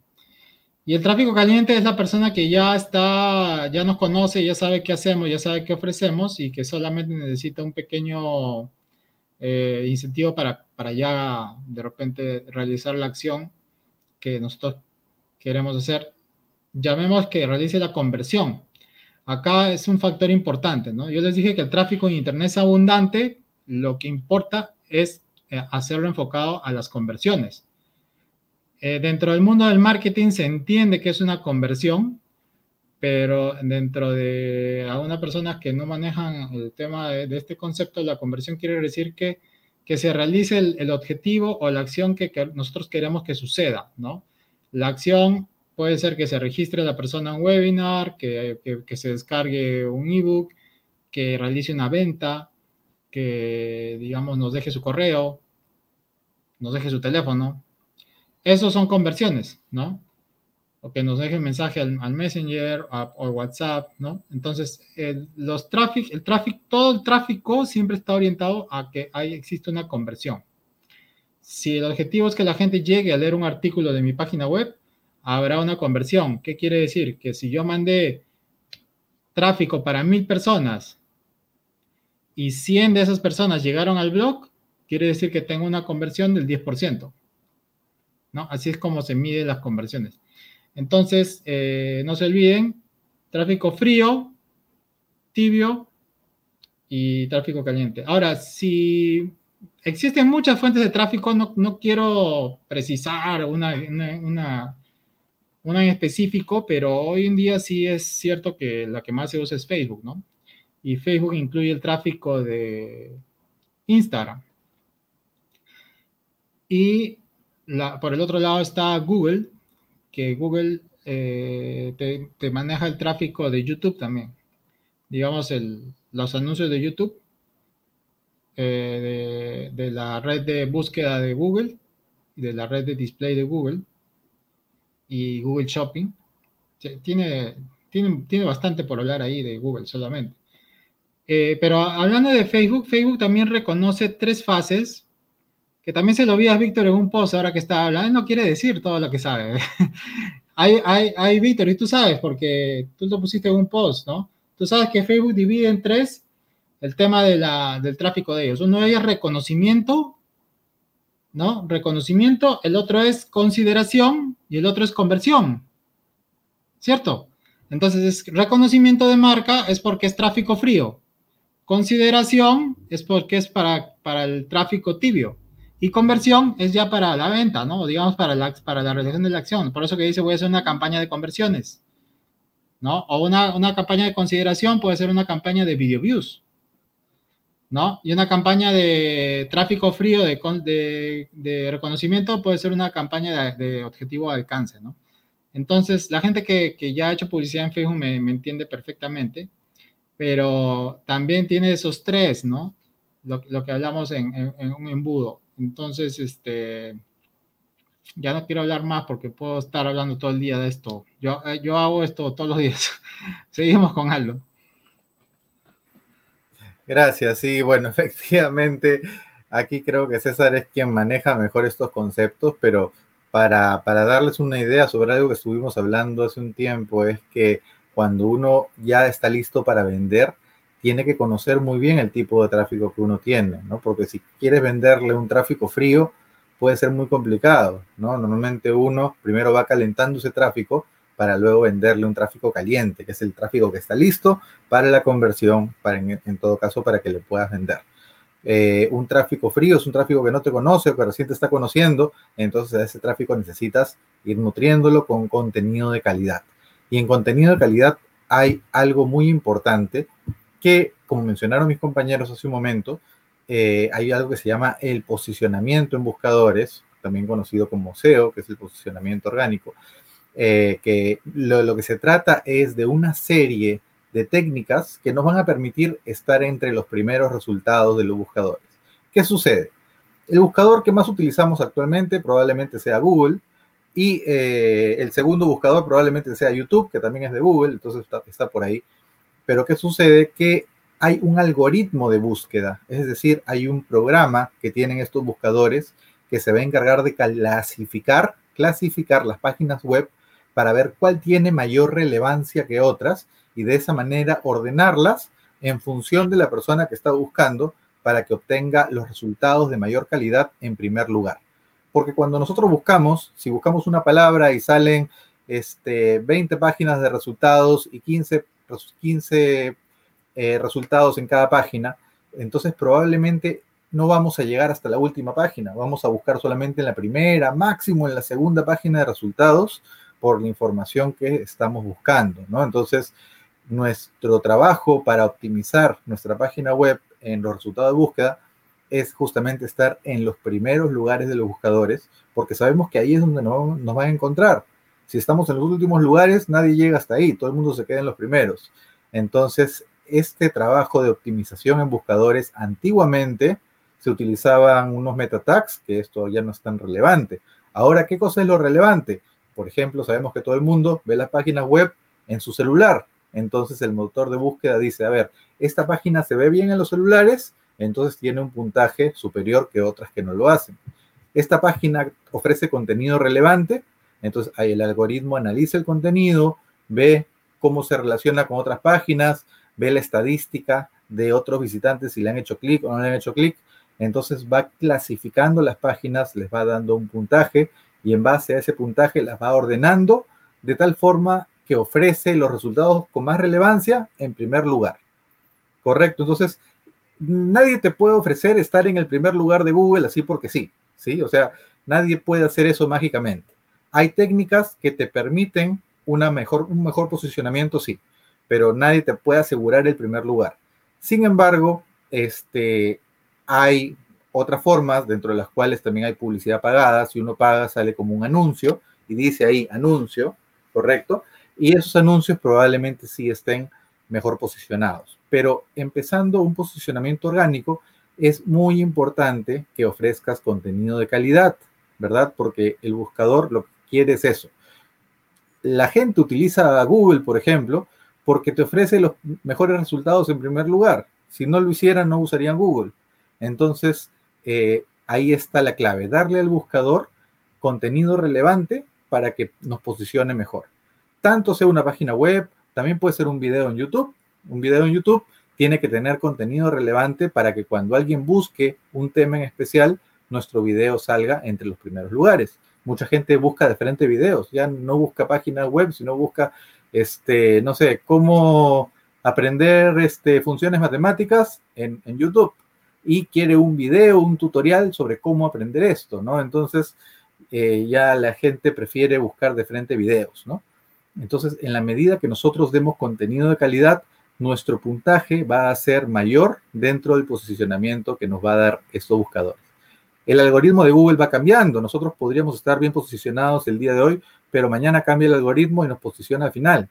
Y el tráfico caliente es la persona que ya está, ya nos conoce, ya sabe qué hacemos, ya sabe qué ofrecemos y que solamente necesita un pequeño eh, incentivo para, para ya de repente realizar la acción que nosotros queremos hacer. Llamemos que realice la conversión. Acá es un factor importante, ¿no? Yo les dije que el tráfico en Internet es abundante, lo que importa es eh, hacerlo enfocado a las conversiones. Eh, dentro del mundo del marketing se entiende que es una conversión, pero dentro de algunas personas que no manejan el tema de, este concepto, la conversión quiere decir que, que se realice el, objetivo o la acción que, nosotros queremos que suceda, ¿no? La acción puede ser que se registre la persona en un webinar, que, que se descargue un ebook, que realice una venta, que, digamos, nos deje su correo, nos deje su teléfono, esos son conversiones, ¿no? O que nos dejen mensaje al, Messenger o WhatsApp, ¿no? Entonces, el, los el tráfico, todo el tráfico siempre está orientado a que hay, existe una conversión. Si el objetivo es que la gente llegue a leer un artículo de mi página web, habrá una conversión. ¿Qué quiere decir? Que si yo mandé tráfico para mil personas y 100 de esas personas llegaron al blog, quiere decir que tengo una conversión del 10%. ¿no? Así es como se miden las conversiones. Entonces, eh, no se olviden, tráfico frío, tibio y tráfico caliente. Ahora, si existen muchas fuentes de tráfico, no, quiero precisar una, una, en específico, pero hoy en día sí es cierto que la que más se usa es Facebook, ¿no? Y Facebook incluye el tráfico de Instagram. Y por el otro lado está Google, que Google eh, te, maneja el tráfico de YouTube también. Digamos, los anuncios de YouTube, eh, de, la red de búsqueda de Google, de la red de display de Google y Google Shopping. Tiene, tiene, tiene bastante por hablar ahí de Google solamente. Eh, pero hablando de Facebook, Facebook también reconoce tres fases que también se lo vi a Víctor en un post ahora que está hablando, no quiere decir todo lo que sabe. hay, hay, hay, Víctor, y tú sabes, porque tú lo pusiste en un post, ¿no? Tú sabes que Facebook divide en tres el tema de la, del tráfico de ellos. Uno de ellos es reconocimiento, ¿no? Reconocimiento, el otro es consideración y el otro es conversión, ¿cierto? Entonces, es reconocimiento de marca es porque es tráfico frío. Consideración es porque es para, para el tráfico tibio. Y conversión es ya para la venta, ¿no? Digamos para la, para la realización de la acción. Por eso que dice voy a hacer una campaña de conversiones, ¿no? O una, una campaña de consideración puede ser una campaña de video views, ¿no? Y una campaña de tráfico frío de, de, de reconocimiento puede ser una campaña de, de, objetivo de alcance, ¿no? Entonces, la gente que, que ya ha hecho publicidad en Facebook me, me, entiende perfectamente, pero también tiene esos tres, ¿no? Lo, lo que hablamos en, en, en un embudo entonces, este, ya no quiero hablar más porque puedo estar hablando todo el día de esto. Yo, eh, yo hago esto todos los días. Seguimos con Aldo. Gracias, sí, bueno, efectivamente, aquí creo que César es quien maneja mejor estos conceptos, pero para, para darles una idea sobre algo que estuvimos hablando hace un tiempo, es que cuando uno ya está listo para vender, tiene que conocer muy bien el tipo de tráfico que uno tiene, ¿no? Porque si quieres venderle un tráfico frío, puede ser muy complicado, ¿no? Normalmente uno primero va calentando ese tráfico para luego venderle un tráfico caliente, que es el tráfico que está listo para la conversión, para en, todo caso para que le puedas vender. Eh, un tráfico frío es un tráfico que no te conoce, pero recién te está conociendo, entonces ese tráfico necesitas ir nutriéndolo con contenido de calidad. Y en contenido de calidad hay algo muy importante que, como mencionaron mis compañeros hace un momento, eh, hay algo que se llama el posicionamiento en buscadores, también conocido como SEO, que es el posicionamiento orgánico, eh, que lo, que se trata es de una serie de técnicas que nos van a permitir estar entre los primeros resultados de los buscadores. ¿Qué sucede? El buscador que más utilizamos actualmente probablemente sea Google y eh, el segundo buscador probablemente sea YouTube, que también es de Google, entonces está por ahí pero ¿qué sucede? Que hay un algoritmo de búsqueda, es decir, hay un programa que tienen estos buscadores que se va a encargar de clasificar, clasificar las páginas web para ver cuál tiene mayor relevancia que otras y de esa manera ordenarlas en función de la persona que está buscando para que obtenga los resultados de mayor calidad en primer lugar. Porque cuando nosotros buscamos, si buscamos una palabra y salen este, 20 páginas de resultados y 15, 15 eh, resultados en cada página, entonces probablemente no vamos a llegar hasta la última página, vamos a buscar solamente en la primera, máximo en la segunda página de resultados por la información que estamos buscando, ¿no? Entonces, nuestro trabajo para optimizar nuestra página web en los resultados de búsqueda es justamente estar en los primeros lugares de los buscadores, porque sabemos que ahí es donde nos, nos van a encontrar. Si estamos en los últimos lugares, nadie llega hasta ahí, todo el mundo se queda en los primeros. Entonces, este trabajo de optimización en buscadores antiguamente se utilizaban unos meta tags, que esto ya no es tan relevante. Ahora, ¿qué cosa es lo relevante? Por ejemplo, sabemos que todo el mundo ve las páginas web en su celular. Entonces el motor de búsqueda dice, a ver, esta página se ve bien en los celulares, entonces tiene un puntaje superior que otras que no lo hacen. Esta página ofrece contenido relevante, entonces ahí el algoritmo analiza el contenido, ve cómo se relaciona con otras páginas, ve la estadística de otros visitantes si le han hecho clic o no le han hecho clic, entonces va clasificando las páginas, les va dando un puntaje y en base a ese puntaje las va ordenando de tal forma que ofrece los resultados con más relevancia en primer lugar. Correcto, entonces nadie te puede ofrecer estar en el primer lugar de Google así porque sí, ¿sí? O sea, nadie puede hacer eso mágicamente. Hay técnicas que te permiten una mejor, un mejor posicionamiento, sí, pero nadie te puede asegurar el primer lugar. Sin embargo, este, hay otras formas dentro de las cuales también hay publicidad pagada. Si uno paga, sale como un anuncio y dice ahí anuncio, ¿correcto? Y esos anuncios probablemente sí estén mejor posicionados. Pero empezando un posicionamiento orgánico, es muy importante que ofrezcas contenido de calidad, ¿verdad? Porque el buscador lo que quiere es eso. La gente utiliza Google, por ejemplo, porque te ofrece los mejores resultados en primer lugar. Si no lo hicieran, no usarían Google. Entonces, eh, ahí está la clave, darle al buscador contenido relevante para que nos posicione mejor. Tanto sea una página web, también puede ser un video en YouTube. Un video en YouTube tiene que tener contenido relevante para que cuando alguien busque un tema en especial, nuestro video salga entre los primeros lugares. Mucha gente busca diferentes videos, ya no busca páginas web, sino busca, este, no sé, cómo aprender este, funciones matemáticas en, en YouTube y quiere un video, un tutorial sobre cómo aprender esto, ¿no? Entonces, eh, ya la gente prefiere buscar de frente videos, ¿no? Entonces, en la medida que nosotros demos contenido de calidad, nuestro puntaje va a ser mayor dentro del posicionamiento que nos va a dar estos buscadores. El algoritmo de Google va cambiando. Nosotros podríamos estar bien posicionados el día de hoy, pero mañana cambia el algoritmo y nos posiciona al final,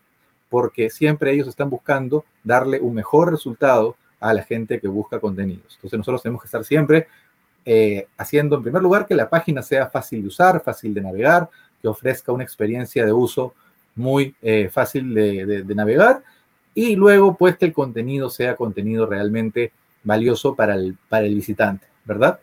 porque siempre ellos están buscando darle un mejor resultado a la gente que busca contenidos. Entonces nosotros tenemos que estar siempre eh, haciendo, en primer lugar, que la página sea fácil de usar, fácil de navegar, que ofrezca una experiencia de uso muy eh, fácil de, navegar y luego pues que el contenido sea contenido realmente valioso para el, para el visitante, ¿verdad?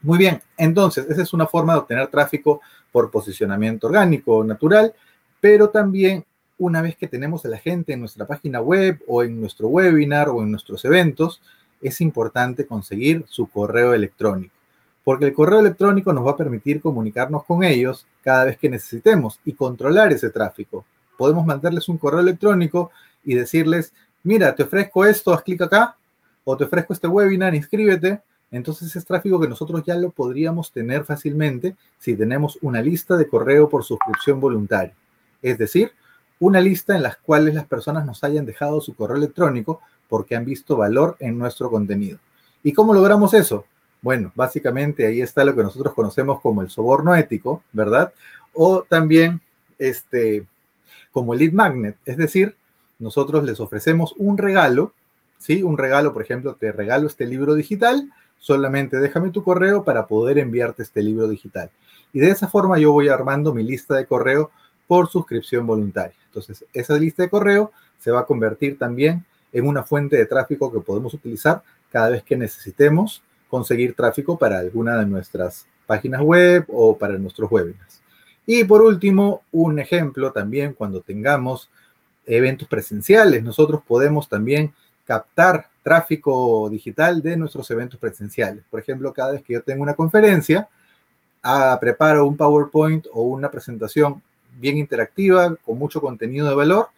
Muy bien, entonces esa es una forma de obtener tráfico por posicionamiento orgánico natural, pero también una vez que tenemos a la gente en nuestra página web o en nuestro webinar o en nuestros eventos, es importante conseguir su correo electrónico, porque el correo electrónico nos va a permitir comunicarnos con ellos cada vez que necesitemos y controlar ese tráfico. Podemos mandarles un correo electrónico y decirles, mira, te ofrezco esto, haz clic acá, o te ofrezco este webinar, inscríbete. Entonces es tráfico que nosotros ya lo podríamos tener fácilmente si tenemos una lista de correo por suscripción voluntaria. Es decir, una lista en las cuales las personas nos hayan dejado su correo electrónico porque han visto valor en nuestro contenido. ¿Y cómo logramos eso? Bueno, básicamente ahí está lo que nosotros conocemos como el soborno ético, ¿verdad? O también este, como el lead magnet, es decir, nosotros les ofrecemos un regalo, ¿sí? Un regalo, por ejemplo, te regalo este libro digital, solamente déjame tu correo para poder enviarte este libro digital. Y de esa forma yo voy armando mi lista de correo por suscripción voluntaria. Entonces, esa lista de correo se va a convertir también en una fuente de tráfico que podemos utilizar cada vez que necesitemos conseguir tráfico para alguna de nuestras páginas web o para nuestros webinars. Y por último, un ejemplo también cuando tengamos eventos presenciales, nosotros podemos también captar tráfico digital de nuestros eventos presenciales. Por ejemplo, cada vez que yo tengo una conferencia, ah, preparo un PowerPoint o una presentación bien interactiva, con mucho contenido de valor,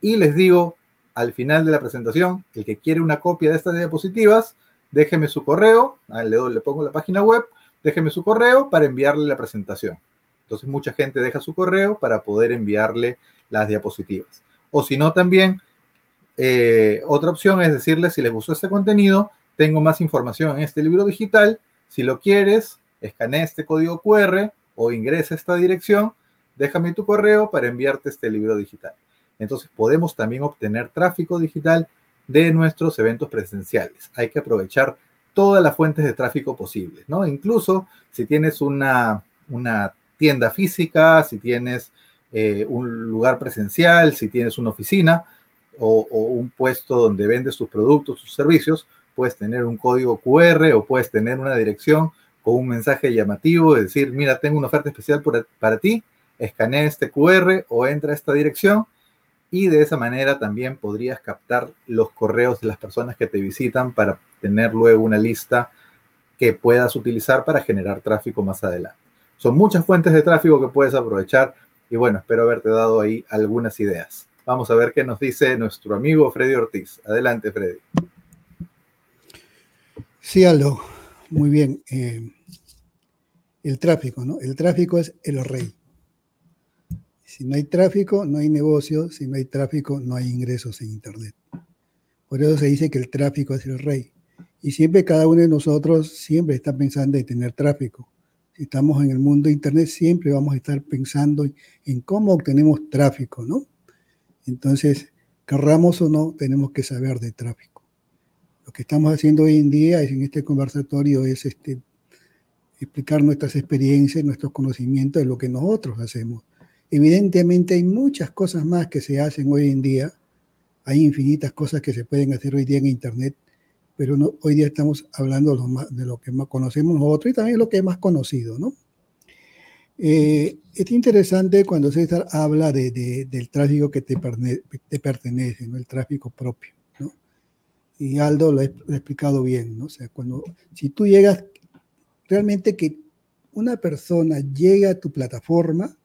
y les digo al final de la presentación, el que quiere una copia de estas diapositivas, déjeme su correo, le, le pongo la página web, déjeme su correo para enviarle la presentación. Entonces mucha gente deja su correo para poder enviarle las diapositivas. O si no, también eh, otra opción es decirle si les gustó este contenido, tengo más información en este libro digital. Si lo quieres, escanea este código QR o ingresa esta dirección, déjame tu correo para enviarte este libro digital. Entonces podemos también obtener tráfico digital de nuestros eventos presenciales. Hay que aprovechar todas las fuentes de tráfico posibles, ¿no? Incluso si tienes una, una tienda física, si tienes eh, un lugar presencial, si tienes una oficina, o, un puesto donde vendes tus productos, tus servicios, puedes tener un código QR o puedes tener una dirección con un mensaje llamativo, es decir, mira, tengo una oferta especial para ti, escanea este QR o entra a esta dirección y de esa manera también podrías captar los correos de las personas que te visitan para tener luego una lista que puedas utilizar para generar tráfico más adelante. Son muchas fuentes de tráfico que puedes aprovechar y bueno, espero haberte dado ahí algunas ideas. Vamos a ver qué nos dice nuestro amigo Freddy Ortiz. Adelante, Freddy. Sí, Aldo, muy bien. Eh, el tráfico, ¿no? El tráfico es el rey. Si no hay tráfico, no hay negocio. Si no hay tráfico, no hay ingresos en Internet. Por eso se dice que el tráfico es el rey. Y siempre cada uno de nosotros siempre está pensando en tener tráfico. Si estamos en el mundo de Internet, siempre vamos a estar pensando en cómo obtenemos tráfico, ¿no? Entonces, querramos o no, tenemos que saber de tráfico. Lo que estamos haciendo hoy en día en este conversatorio es este, explicar nuestras experiencias, nuestros conocimientos de lo que nosotros hacemos. Evidentemente hay muchas cosas más que se hacen hoy en día, hay infinitas cosas que se pueden hacer hoy día en Internet, pero no, hoy día estamos hablando de lo, de lo que más conocemos nosotros y también lo que es más conocido, ¿no? Eh, es interesante cuando César habla de, del tráfico que te, te pertenece, ¿no? el tráfico propio. ¿no? Y Aldo lo ha, explicado bien. ¿no? O sea, cuando, si tú llegas, realmente que una persona llega a tu plataforma,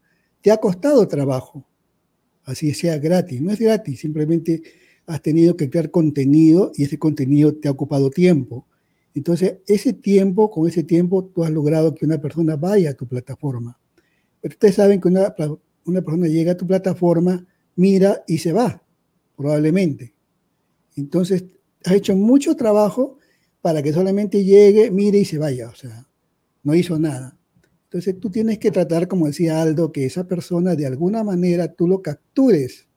te ha costado trabajo, así sea gratis. No es gratis, simplemente has tenido que crear contenido y ese contenido te ha ocupado tiempo. Entonces, ese tiempo, con ese tiempo, tú has logrado que una persona vaya a tu plataforma. Pero ustedes saben que una, una persona llega a tu plataforma, mira y se va, probablemente. Entonces, has hecho mucho trabajo para que solamente llegue, mire y se vaya. O sea, no hizo nada. Entonces, tú tienes que tratar, como decía Aldo, que esa persona de alguna manera tú lo captures.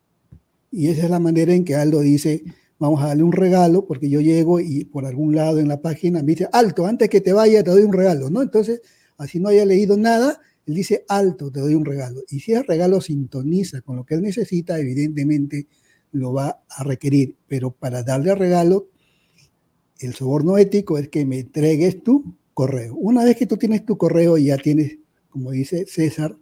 Y esa es la manera en que Aldo dice, vamos a darle un regalo, porque yo llego y por algún lado en la página me dice, alto, antes que te vaya te doy un regalo, ¿no? Entonces, así no haya leído nada, él dice, alto, te doy un regalo. Y si ese regalo sintoniza con lo que él necesita, evidentemente lo va a requerir. Pero para darle regalo, el soborno ético es que me entregues tu correo. Una vez que tú tienes tu correo, ya tienes, como dice César,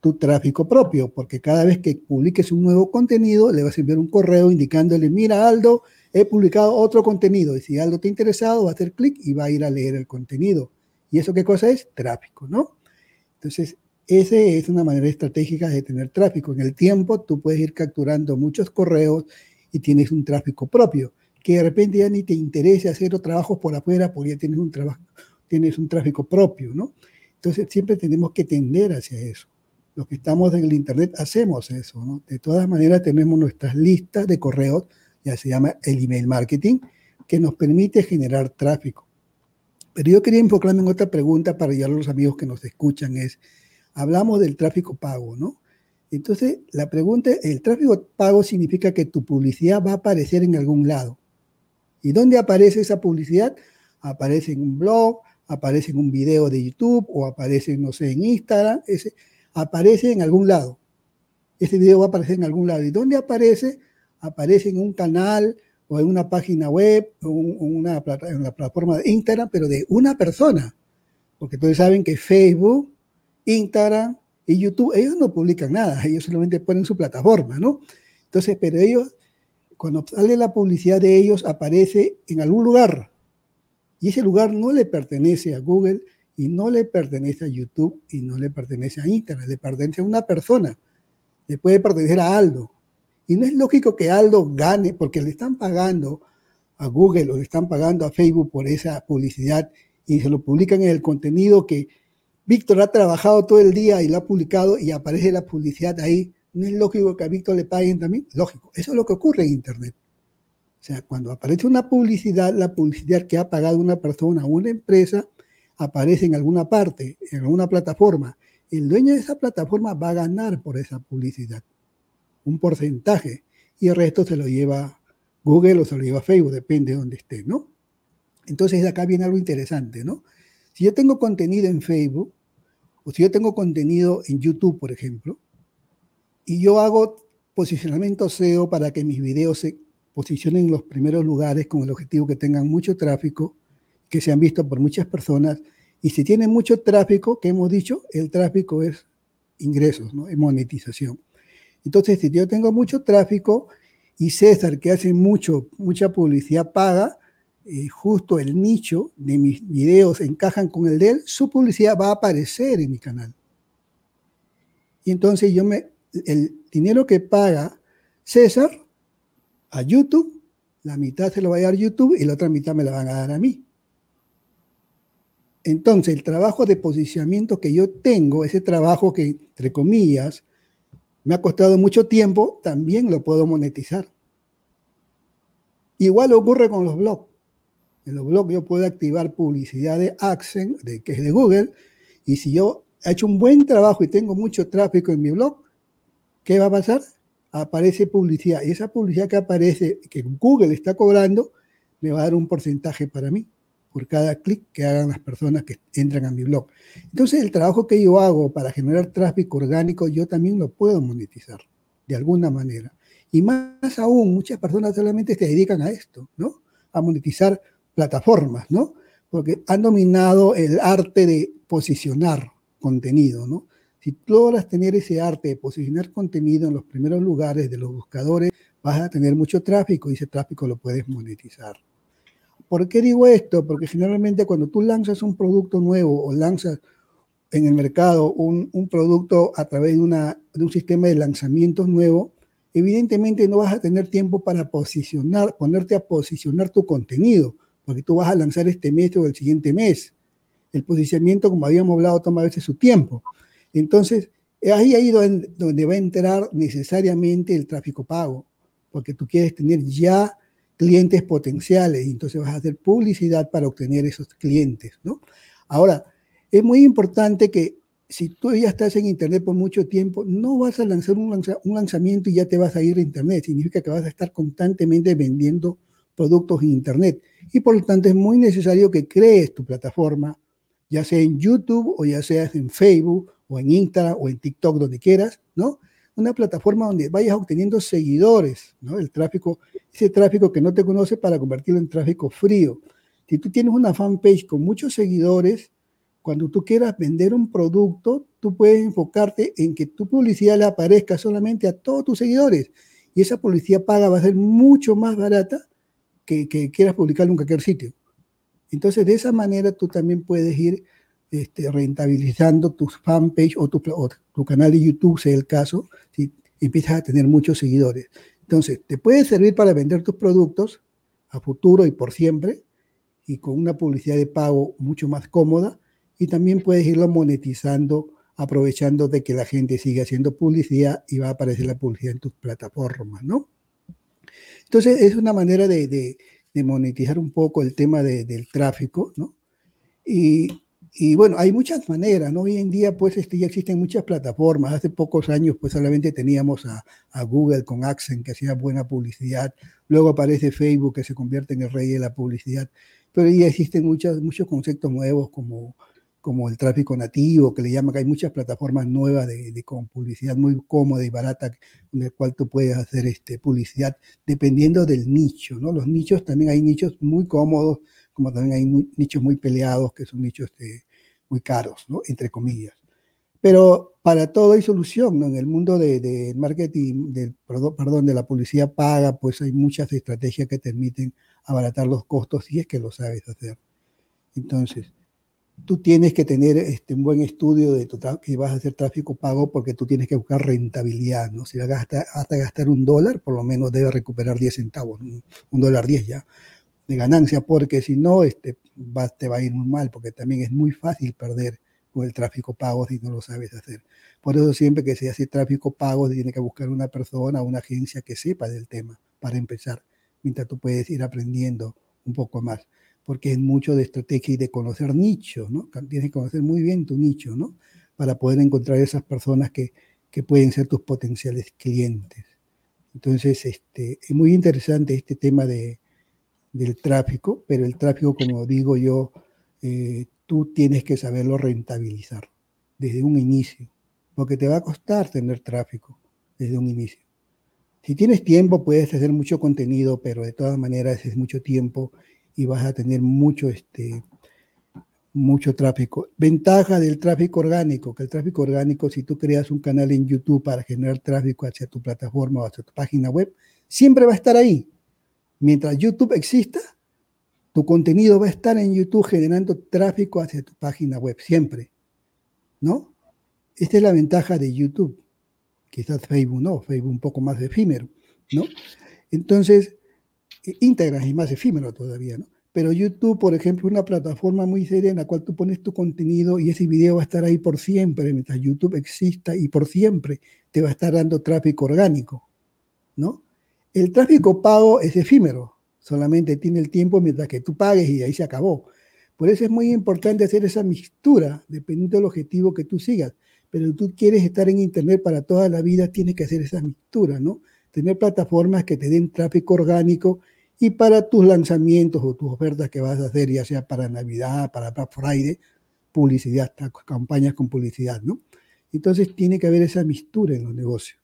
tu tráfico propio, porque cada vez que publiques un nuevo contenido, le vas a enviar un correo indicándole, mira Aldo, he publicado otro contenido. Y si Aldo te ha interesado, va a hacer clic y va a ir a leer el contenido. ¿Y eso qué cosa es? Tráfico, ¿no? Entonces, esa es una manera estratégica de tener tráfico. En el tiempo tú puedes ir capturando muchos correos y tienes un tráfico propio, que de repente ya ni te interese hacer trabajos por afuera porque ya tienes un, trabajo, tienes un tráfico propio, ¿no? Entonces siempre tenemos que tender hacia eso. Los que estamos en el Internet hacemos eso, ¿no? De todas maneras tenemos nuestras listas de correos, ya se llama el email marketing, que nos permite generar tráfico. Pero yo quería enfocarme en otra pregunta para ayudar a los amigos que nos escuchan, es, hablamos del tráfico pago, ¿no? Entonces, la pregunta, el tráfico pago significa que tu publicidad va a aparecer en algún lado. ¿Y dónde aparece esa publicidad? Aparece en un blog, aparece en un video de YouTube o aparece, no sé, en Instagram, ese, aparece en algún lado. Ese video va a aparecer en algún lado. ¿Y dónde aparece? Aparece en un canal o en una página web, o una, en una plataforma de Instagram, pero de una persona. Porque todos saben que Facebook, Instagram y YouTube, ellos no publican nada, ellos solamente ponen su plataforma, ¿no? Entonces, pero ellos, cuando sale la publicidad de ellos, aparece en algún lugar. Y ese lugar no le pertenece a Google y no le pertenece a YouTube y no le pertenece a Instagram, le pertenece a una persona. Le puede pertenecer a Aldo, y no es lógico que Aldo gane porque le están pagando a Google o le están pagando a Facebook por esa publicidad y se lo publican en el contenido que Víctor ha trabajado todo el día y lo ha publicado y aparece la publicidad ahí. ¿No es lógico que a Víctor le paguen también? Lógico. Eso es lo que ocurre en Internet. O sea, cuando aparece una publicidad, la publicidad que ha pagado una persona o una empresa aparece en alguna parte, en alguna plataforma. El dueño de esa plataforma va a ganar por esa publicidad un porcentaje y el resto se lo lleva Google o se lo lleva Facebook, depende de dónde esté, ¿no? Entonces acá viene algo interesante, ¿no? Si yo tengo contenido en Facebook o si yo tengo contenido en YouTube, por ejemplo, y yo hago posicionamiento SEO para que mis videos se posicionen en los primeros lugares con el objetivo que tengan mucho tráfico, que sean vistos por muchas personas, y si tienen mucho tráfico, que hemos dicho, el tráfico es ingresos, ¿no? Es monetización. Entonces, si yo tengo mucho tráfico y César, que hace mucho, mucha publicidad paga, eh, justo el nicho de mis videos encajan con el de él, su publicidad va a aparecer en mi canal. Y entonces yo me, el dinero que paga César a YouTube, la mitad se lo va a dar YouTube y la otra mitad me la van a dar a mí. Entonces, el trabajo de posicionamiento que yo tengo, ese trabajo que, entre comillas, me ha costado mucho tiempo, también lo puedo monetizar. Igual ocurre con los blogs. En los blogs yo puedo activar publicidad de Accent, de, que es de Google, y si yo he hecho un buen trabajo y tengo mucho tráfico en mi blog, ¿qué va a pasar? Aparece publicidad. Y esa publicidad que aparece, que Google está cobrando, me va a dar un porcentaje para mí por cada clic que hagan las personas que entran a mi blog. Entonces, el trabajo que yo hago para generar tráfico orgánico, yo también lo puedo monetizar de alguna manera. Y más aún, muchas personas solamente se dedican a esto, ¿no? A monetizar plataformas, ¿no? Porque han dominado el arte de posicionar contenido, ¿no? Si logras tener ese arte de posicionar contenido en los primeros lugares de los buscadores, vas a tener mucho tráfico y ese tráfico lo puedes monetizar. ¿Por qué digo esto? Porque generalmente cuando tú lanzas un producto nuevo o lanzas en el mercado un, producto a través de, de, un sistema de lanzamientos nuevo, evidentemente no vas a tener tiempo para posicionar, ponerte a posicionar tu contenido, porque tú vas a lanzar este mes o el siguiente mes. El posicionamiento, como habíamos hablado, toma a veces su tiempo. Entonces, ahí ahí donde va a entrar necesariamente el tráfico pago, porque tú quieres tener ya clientes potenciales y entonces vas a hacer publicidad para obtener esos clientes, ¿no? Ahora, es muy importante que si tú ya estás en Internet por mucho tiempo, no vas a lanzar un, un lanzamiento y ya te vas a ir a Internet. Significa que vas a estar constantemente vendiendo productos en Internet. Y por lo tanto es muy necesario que crees tu plataforma, ya sea en YouTube o ya sea en Facebook o en Instagram o en TikTok, donde quieras, ¿no? Una plataforma donde vayas obteniendo seguidores, ¿no? El tráfico ese tráfico que no te conoce para convertirlo en tráfico frío. Si tú tienes una fanpage con muchos seguidores, cuando tú quieras vender un producto, tú puedes enfocarte en que tu publicidad le aparezca solamente a todos tus seguidores. Y esa publicidad paga va a ser mucho más barata que, que quieras publicarlo en cualquier sitio. Entonces, de esa manera tú también puedes ir este, rentabilizando tu fanpage o tu, o tu, canal de YouTube, sea el caso, si empiezas a tener muchos seguidores. Entonces, te puede servir para vender tus productos a futuro y por siempre y con una publicidad de pago mucho más cómoda y también puedes irlo monetizando aprovechando de que la gente sigue haciendo publicidad y va a aparecer la publicidad en tus plataformas, ¿no? Entonces, es una manera de, monetizar un poco el tema del tráfico, ¿no? Y y bueno, hay muchas maneras, ¿no? Hoy en día, pues, este, ya existen muchas plataformas. Hace pocos años, pues, solamente teníamos a, Google con Accent, que hacía buena publicidad. Luego aparece Facebook, que se convierte en el rey de la publicidad. Pero ya existen muchas, muchos conceptos nuevos como, como el tráfico nativo, que le llama que hay muchas plataformas nuevas de, con publicidad muy cómoda y barata, en el cual tú puedes hacer este, publicidad dependiendo del nicho, ¿no? Los nichos también hay nichos muy cómodos, como también hay nichos muy peleados, que son nichos este, muy caros, ¿no? Entre comillas. Pero para todo hay solución, ¿no? En el mundo del de marketing, del, perdón, de la publicidad paga, pues hay muchas estrategias que te permiten abaratar los costos si es que lo sabes hacer. Entonces, tú tienes que tener este, un buen estudio de tu que vas a hacer tráfico pago porque tú tienes que buscar rentabilidad, ¿no? Si vas a gastar, hasta gastar un dólar, por lo menos debes recuperar 10 centavos, un dólar 10 ya, de ganancia, porque si no, este, te va a ir muy mal, porque también es muy fácil perder con el tráfico pago si no lo sabes hacer. Por eso siempre que se hace tráfico pago, se tiene que buscar una persona, una agencia que sepa del tema para empezar, mientras tú puedes ir aprendiendo un poco más porque es mucho de estrategia y de conocer nichos, ¿no? Tienes que conocer muy bien tu nicho, ¿no? Para poder encontrar esas personas que, que pueden ser tus potenciales clientes. Entonces, este, es muy interesante este tema de, del tráfico, pero el tráfico, como digo yo, eh, tú tienes que saberlo rentabilizar desde un inicio, porque te va a costar tener tráfico desde un inicio. Si tienes tiempo, puedes hacer mucho contenido, pero de todas maneras es mucho tiempo y vas a tener mucho, este, mucho tráfico. Ventaja del tráfico orgánico, que el tráfico orgánico, si tú creas un canal en YouTube para generar tráfico hacia tu plataforma o hacia tu página web, siempre va a estar ahí. Mientras YouTube exista, tu contenido va a estar en YouTube generando tráfico hacia tu página web, siempre. ¿No? Esta es la ventaja de YouTube. Quizás Facebook no, Facebook un poco más efímero, ¿no? Entonces, íntegras y más efímero todavía, ¿no? Pero YouTube, por ejemplo, es una plataforma muy seria en la cual tú pones tu contenido y ese video va a estar ahí por siempre, mientras YouTube exista y por siempre te va a estar dando tráfico orgánico, ¿no? El tráfico pago es efímero, solamente tiene el tiempo mientras que tú pagues y ahí se acabó. Por eso es muy importante hacer esa mixtura, dependiendo del objetivo que tú sigas. Pero tú quieres estar en Internet para toda la vida, tienes que hacer esa mixtura, ¿no? Tener plataformas que te den tráfico orgánico y para tus lanzamientos o tus ofertas que vas a hacer, ya sea para Navidad, para Black Friday, publicidad, campañas con publicidad, ¿no? Entonces tiene que haber esa mistura en los negocios.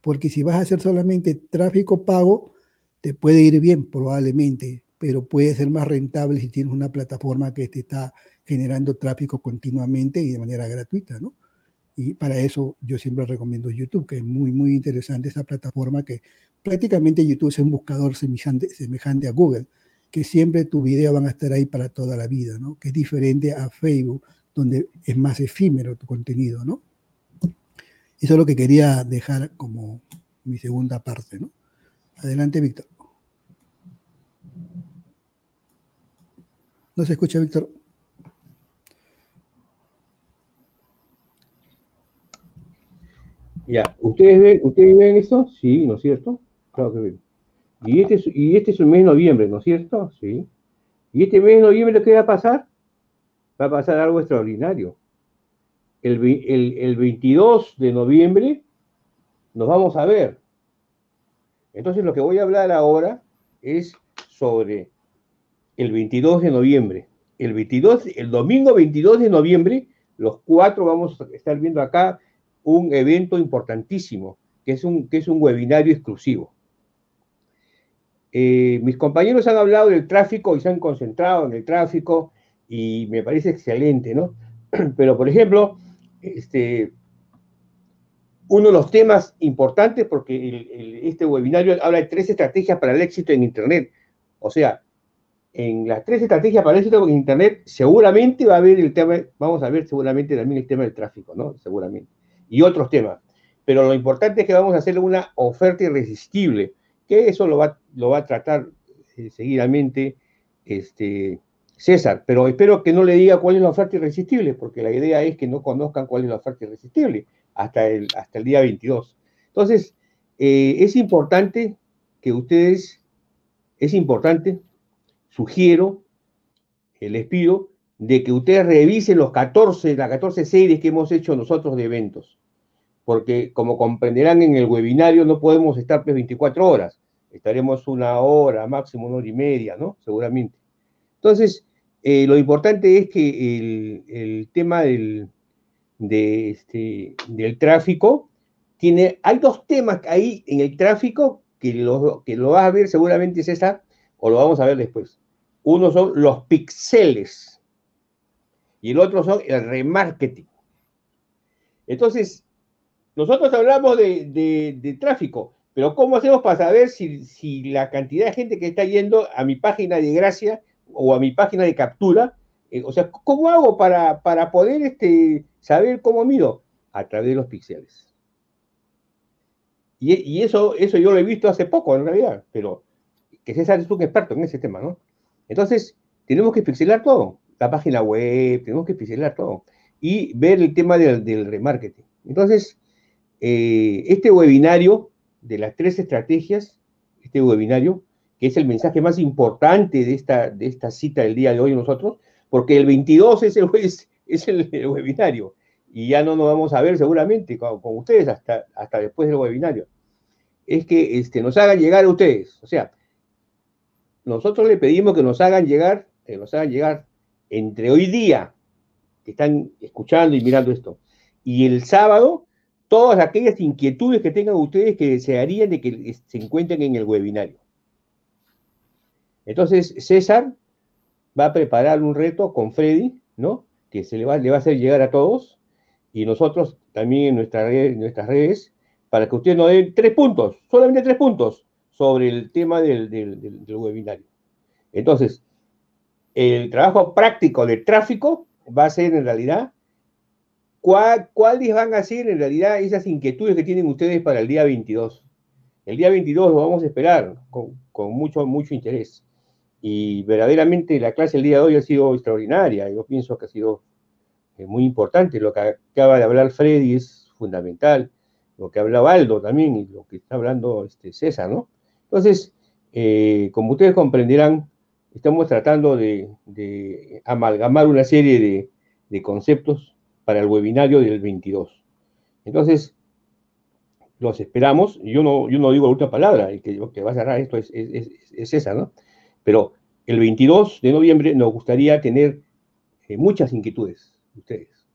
Porque si vas a hacer solamente tráfico pago, te puede ir bien probablemente, pero puede ser más rentable si tienes una plataforma que te está generando tráfico continuamente y de manera gratuita, ¿no? Y para eso yo siempre recomiendo YouTube, que es muy, muy interesante esa plataforma que prácticamente YouTube es un buscador semejante, semejante a Google, que siempre tu video van a estar ahí para toda la vida, ¿no? Que es diferente a Facebook, donde es más efímero tu contenido, ¿no? Eso es lo que quería dejar como mi segunda parte, ¿no? Adelante, Víctor. ¿No se escucha, Víctor? Ya, ¿ustedes ven, ¿ustedes ven eso? Sí, ¿no es cierto? Claro que ven. Y este, es, y este es el mes de noviembre, ¿no es cierto? Sí. ¿Y este mes de noviembre qué va a pasar? Va a pasar algo extraordinario. El, el, el 22 de noviembre nos vamos a ver. Entonces lo que voy a hablar ahora es sobre el 22 de noviembre. El 22, el domingo 22 de noviembre, los cuatro vamos a estar viendo acá un evento importantísimo, que es un, que es un webinario exclusivo. Eh, mis compañeros han hablado del tráfico y se han concentrado en el tráfico y me parece excelente, ¿no? Pero, por ejemplo, este, uno de los temas importantes, porque este webinario habla de tres estrategias para el éxito en Internet. O sea, en las tres estrategias para el éxito en Internet, seguramente va a haber el tema, vamos a ver seguramente también el tema del tráfico, ¿no? Seguramente y otros temas. Pero lo importante es que vamos a hacer una oferta irresistible, que eso lo va, lo va a tratar eh, seguidamente este, César. Pero espero que no le diga cuál es la oferta irresistible, porque la idea es que no conozcan cuál es la oferta irresistible hasta el, hasta el día 22. Entonces, eh, es importante que ustedes, es importante, sugiero, les pido, de que ustedes revisen los 14, las 14 series que hemos hecho nosotros de eventos porque como comprenderán en el webinario no podemos estar 24 horas, estaremos una hora, máximo una hora y media, ¿no? Seguramente. Entonces, eh, lo importante es que el, tema este, del tráfico tiene, hay dos temas ahí en el tráfico que lo, que lo vas a ver seguramente César, o lo vamos a ver después. Uno son los pixeles y el otro son el remarketing. Entonces, nosotros hablamos de, tráfico, pero ¿cómo hacemos para saber si, la cantidad de gente que está yendo a mi página de gracia o a mi página de captura, eh, o sea, ¿cómo hago para, para poder este, saber cómo mido? A través de los píxeles. Y, eso, eso yo lo he visto hace poco, en realidad, pero que César es un experto en ese tema, ¿no? Entonces, tenemos que pixelar todo, la página web, tenemos que pixelar todo y ver el tema del, del remarketing. Entonces, eh, este webinario de las tres estrategias, este webinario, que es el mensaje más importante de esta, de esta cita del día de hoy nosotros, porque el 22 es el, es el, webinario y ya no nos vamos a ver seguramente con, ustedes hasta, hasta después del webinario. Es que este, nos hagan llegar a ustedes, o sea, nosotros le pedimos que nos hagan llegar, que nos hagan llegar entre hoy día, que están escuchando y mirando esto, y el sábado, todas aquellas inquietudes que tengan ustedes que desearían de que se encuentren en el webinario. Entonces, César va a preparar un reto con Freddy, ¿no? Que se le va, le va a hacer llegar a todos, y nosotros también en, nuestra nuestras redes, para que ustedes nos den tres puntos, solamente tres puntos, sobre el tema del, del, webinario. Entonces, el trabajo práctico de tráfico va a ser en realidad ¿Cuáles van a ser en realidad esas inquietudes que tienen ustedes para el día 22? El día 22 lo vamos a esperar con, mucho, mucho interés. Y verdaderamente la clase el día de hoy ha sido extraordinaria. Yo pienso que ha sido eh, muy importante. Lo que acaba de hablar Freddy es fundamental. Lo que habla Aldo también y lo que está hablando este César, ¿no? Entonces, eh, como ustedes comprenderán, estamos tratando de, amalgamar una serie de conceptos para el webinario del 22. Entonces, los esperamos. Yo no, yo no digo la última palabra, el que, que va a cerrar esto es, es, esa, ¿no? Pero el 22 de noviembre nos gustaría tener eh, muchas inquietudes de ustedes,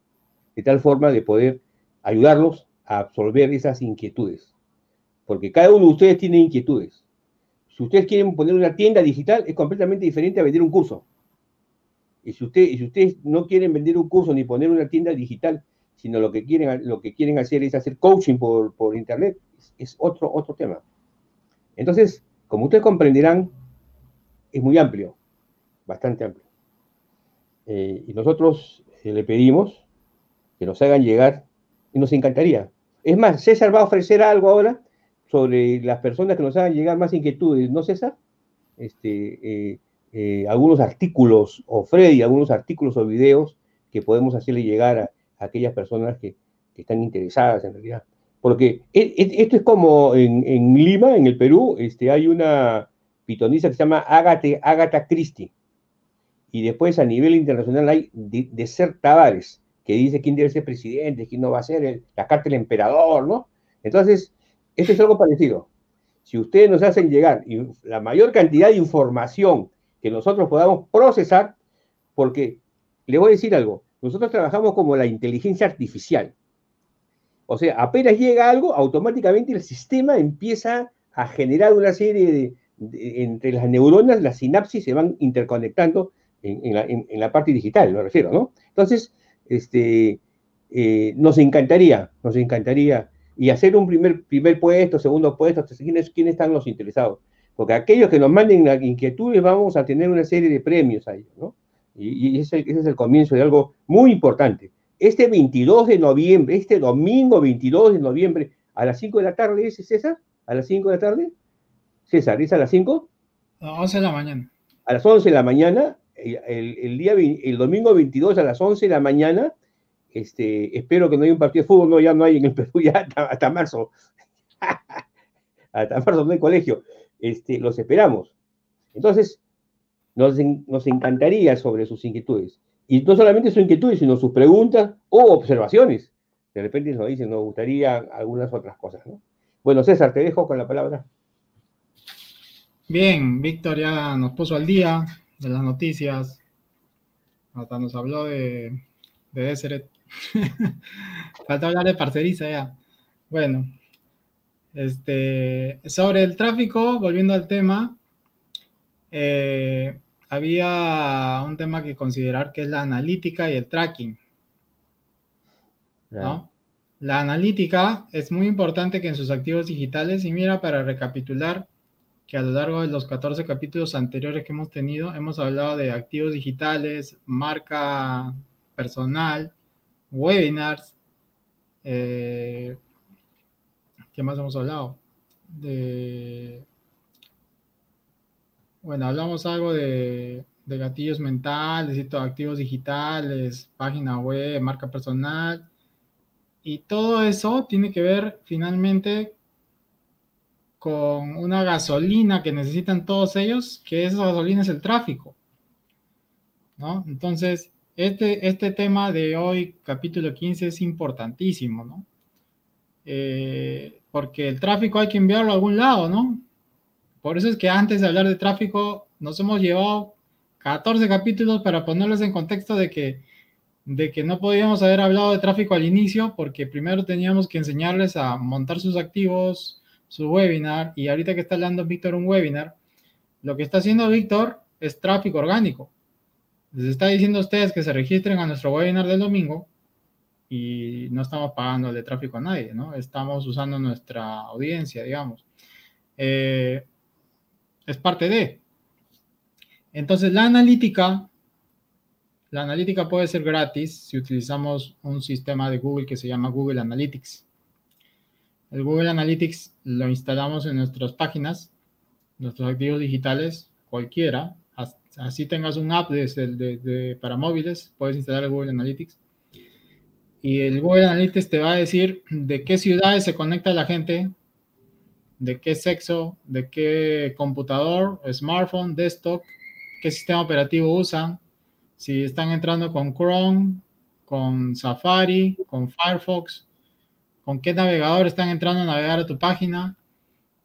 de tal forma de poder ayudarlos a absorber esas inquietudes. Porque cada uno de ustedes tiene inquietudes. Si ustedes quieren poner una tienda digital, es completamente diferente a vender un curso. Y si ustedes no quieren vender un curso ni poner una tienda digital, sino lo que quieren, lo que quieren hacer es hacer coaching por, por internet, es, otro, otro tema. Entonces, como ustedes comprenderán, es muy amplio, bastante amplio. Eh, y nosotros eh, le pedimos que nos hagan llegar, y nos encantaría. Es más, César va a ofrecer algo ahora sobre las personas que nos hagan llegar más inquietudes, ¿no, César? Este, eh, algunos artículos, o Freddy, algunos artículos o videos que podemos hacerle llegar a, aquellas personas que, están interesadas en realidad. Porque e, e, esto es como en, Lima, en el Perú, este, hay una pitonisa que se llama Agatha Christie. Y después a nivel internacional hay Desert Tavares, que dice quién debe ser presidente, quién no va a ser, la carta del emperador, ¿no? Entonces, esto es algo parecido. Si ustedes nos hacen llegar la mayor cantidad de información que nosotros podamos procesar, porque le voy a decir algo, nosotros trabajamos como la inteligencia artificial. O sea, apenas llega algo, automáticamente el sistema empieza a generar una serie de, entre las neuronas, las sinapsis se van interconectando en, la, parte digital, me refiero, ¿no? Entonces, este, eh, nos encantaría, nos encantaría, y hacer un primer, primer puesto, segundo puesto, ¿quiénes, quiénes están los interesados? Porque aquellos que nos manden inquietudes vamos a tener una serie de premios ahí, ¿no? Y, ese, es el comienzo de algo muy importante. Este 22 de noviembre, este domingo 22 de noviembre, a las 5 de la tarde, ¿es César? ¿A las 5 de la tarde? César, ¿es a las 5? A las 11 de la mañana. A las 11 de la mañana, el, día, el domingo 22 a las 11 de la mañana, este, espero que no haya un partido de fútbol, no, ya no hay en el Perú, ya hasta, hasta marzo. hasta marzo no hay colegio. Este, los esperamos. Entonces, nos, encantaría sobre sus inquietudes. Y no solamente sus inquietudes, sino sus preguntas o observaciones. De repente nos dicen, nos gustaría algunas otras cosas. Bueno, César, te dejo con la palabra. Bien, Víctor ya nos puso al día de las noticias Hasta nos habló de, de Deseret. Falta hablar de parceriza ya. Bueno, este, sobre el tráfico, volviendo al tema, eh, había un tema que considerar que es la analítica y el tracking. ¿no? La analítica es muy importante que en sus activos digitales, y mira, para recapitular, que a lo largo de los 14 capítulos anteriores que hemos tenido, hemos hablado de activos digitales, marca personal, webinars, eh, ¿qué más hemos hablado? De, bueno, hablamos algo de, de gatillos mentales y activos digitales, página web, marca personal, y todo eso tiene que ver finalmente con una gasolina que necesitan todos ellos, que esa gasolina es el tráfico. ¿no? Entonces, este, este tema de hoy, capítulo 15, es importantísimo, ¿no? Eh, porque el tráfico hay que enviarlo a algún lado, ¿no? Por eso es que antes de hablar de tráfico, nos hemos llevado 14 capítulos para ponerlos en contexto de que de que no podíamos haber hablado de tráfico al inicio porque primero teníamos que enseñarles a montar sus activos, su webinar, y ahorita que está hablando Víctor un webinar, lo que está haciendo Víctor es tráfico orgánico. Les está diciendo a ustedes que se registren a nuestro webinar del domingo y no estamos pagando de tráfico a nadie, ¿no? Estamos usando nuestra audiencia, digamos. Eh, es parte de. Entonces, la analítica la analítica puede ser gratis si utilizamos un sistema de Google que se llama Google Analytics. El Google Analytics lo instalamos en nuestras páginas, nuestros activos digitales, cualquiera. Así tengas un app de, para móviles, puedes instalar el Google Analytics. Y el Google Analytics te va a decir de qué ciudades se conecta la gente, de qué sexo, de qué computador, smartphone, desktop, qué sistema operativo usan, si están entrando con Chrome, con Safari, con Firefox, con qué navegador están entrando a navegar a tu página.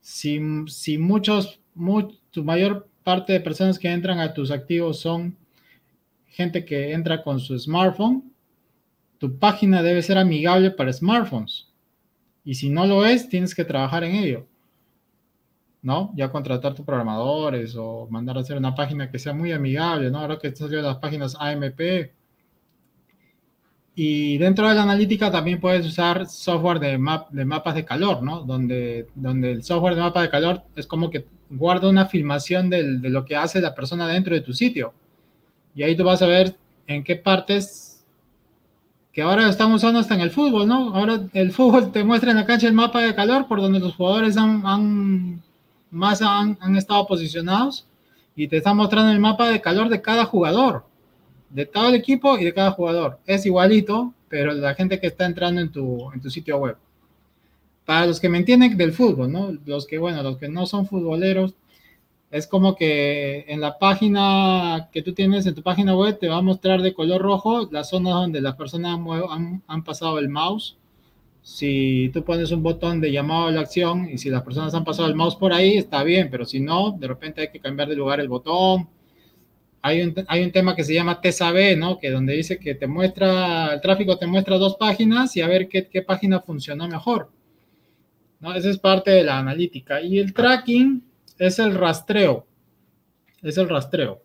Si, si muchos, tu mayor parte de personas que entran a tus activos son gente que entra con su smartphone, tu página debe ser amigable para smartphones. Y si no lo es, tienes que trabajar en ello. ¿no? Ya contratar tus programadores o mandar a hacer una página que sea muy amigable, ¿no? Ahora que salió las páginas AMP. Y dentro de la analítica también puedes usar software de, map, de mapas de calor, ¿no? Donde, donde el software de mapa de calor es como que guarda una filmación de lo que hace la persona dentro de tu sitio. Y ahí tú vas a ver en qué partes que ahora estamos usando hasta en el fútbol, ¿no? Ahora el fútbol te muestra en la cancha el mapa de calor por donde los jugadores han más han, estado posicionados y te está mostrando el mapa de calor de cada jugador, de todo el equipo y de cada jugador. Es igualito, pero la gente que está entrando en tu, en tu sitio web. Para los que me entienden del fútbol, ¿no? Los que, bueno, los que no son futboleros, es como que en la página que tú tienes en tu página web te va a mostrar de color rojo las zonas donde las personas han, han pasado el mouse si tú pones un botón de llamado a la acción y si las personas han pasado el mouse por ahí, está bien, pero si no, de repente hay que cambiar de lugar el botón. Hay un, hay un tema que se llama TSAB, ¿no? Que donde dice que te muestra, el tráfico te muestra dos páginas y a ver qué, qué página funcionó mejor. ¿No? Esa es parte de la analítica. Y el tracking es el rastreo. Es el rastreo.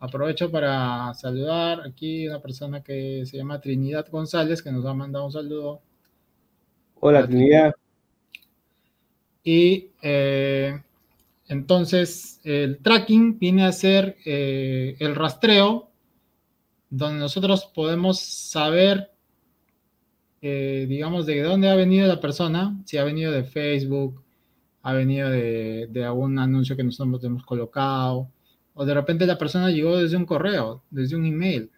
Aprovecho para saludar aquí una persona que se llama Trinidad González, que nos ha mandado un saludo. Hola, Trinidad. Y eh, entonces el tracking viene a ser eh, el rastreo, donde nosotros podemos saber, eh, digamos, de dónde ha venido la persona, si ha venido de Facebook, ha venido de, algún anuncio que nosotros hemos colocado, o de repente la persona llegó desde un correo, desde un email,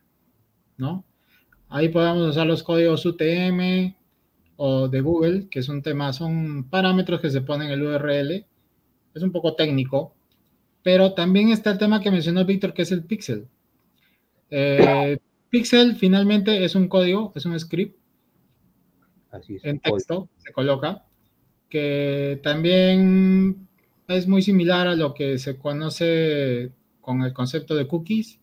¿no? Ahí podemos usar los códigos UTM o de Google, que es un son parámetros que se ponen en el URL. Es un poco técnico, pero también está el tema que mencionó Víctor, que es el pixel. Eh, pixel finalmente es un código, es un script Así es, en texto, se coloca, que también es muy similar a lo que se conoce con el concepto de cookies.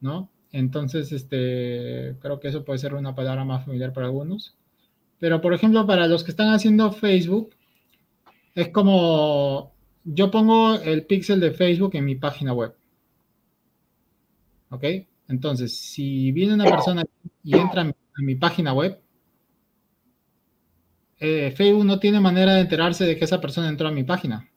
¿no? Entonces, este, creo que eso puede ser una palabra más familiar para algunos. Pero, por ejemplo, para los que están haciendo Facebook, es como yo pongo el pixel de Facebook en mi página web. ¿Ok? Entonces, si viene una persona y entra en mi página web, eh, Facebook no tiene manera de enterarse de que esa persona entró a mi página.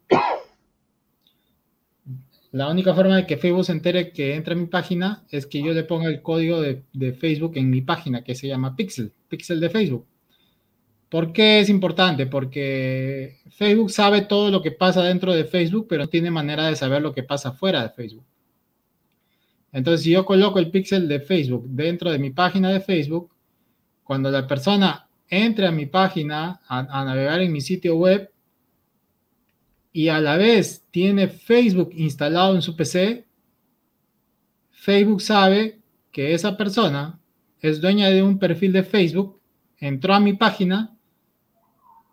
La única forma de que Facebook se entere que entra a mi página es que yo le ponga el código de, de, Facebook en mi página que se llama Pixel, Pixel de Facebook. ¿Por qué es importante? Porque Facebook sabe todo lo que pasa dentro de Facebook, pero no tiene manera de saber lo que pasa fuera de Facebook. Entonces, si yo coloco el pixel de Facebook dentro de mi página de Facebook, cuando la persona entre a mi página a, a navegar en mi sitio web, y a la vez tiene Facebook instalado en su PC, Facebook sabe que esa persona es dueña de un perfil de Facebook, entró a mi página,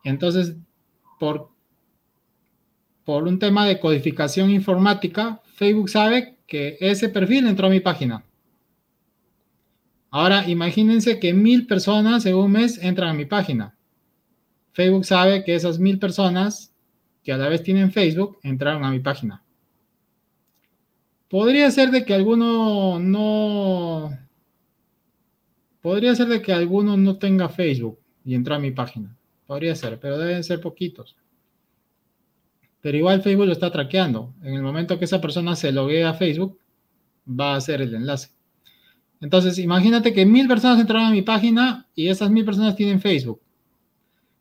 entonces por, un tema de codificación informática, Facebook sabe que ese perfil entró a mi página. Ahora imagínense que mil personas en un mes entran a mi página. Facebook sabe que esas mil personas que a la vez tienen Facebook entraron a mi página. Podría ser de que alguno no... Podría ser de que no tenga Facebook y entró a mi página. Podría ser, pero deben ser poquitos. Pero igual Facebook lo está traqueando. En el momento que esa persona se loguee a Facebook, va a hacer el enlace. Entonces, imagínate que mil personas entraron a mi página y esas mil personas tienen Facebook.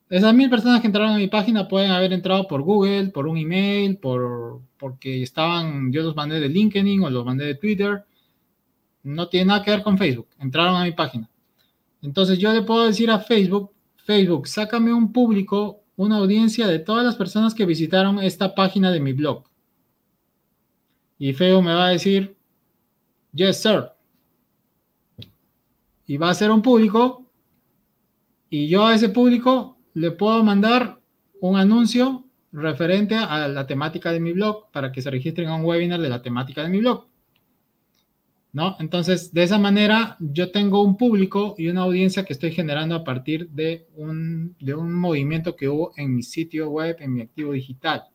Esas mil personas que entraron a mi página pueden haber entrado por Google, por un email, por, porque estaban, yo los mandé de LinkedIn o los mandé de Twitter. No tiene nada que ver con Facebook. Entraron a mi página. Entonces yo le puedo decir a Facebook, Facebook, sácame un público, una audiencia de todas las personas que visitaron esta página de mi blog. Y Facebook me va a decir, yes, sir. Y va a ser un público. Y yo a ese público le puedo mandar un anuncio referente a la temática de mi blog para que se registren a un webinar de la temática de mi blog. ¿No? Entonces, de esa manera, yo tengo un público y una audiencia que estoy generando a partir de un, de un movimiento que hubo en mi sitio web, en mi activo digital.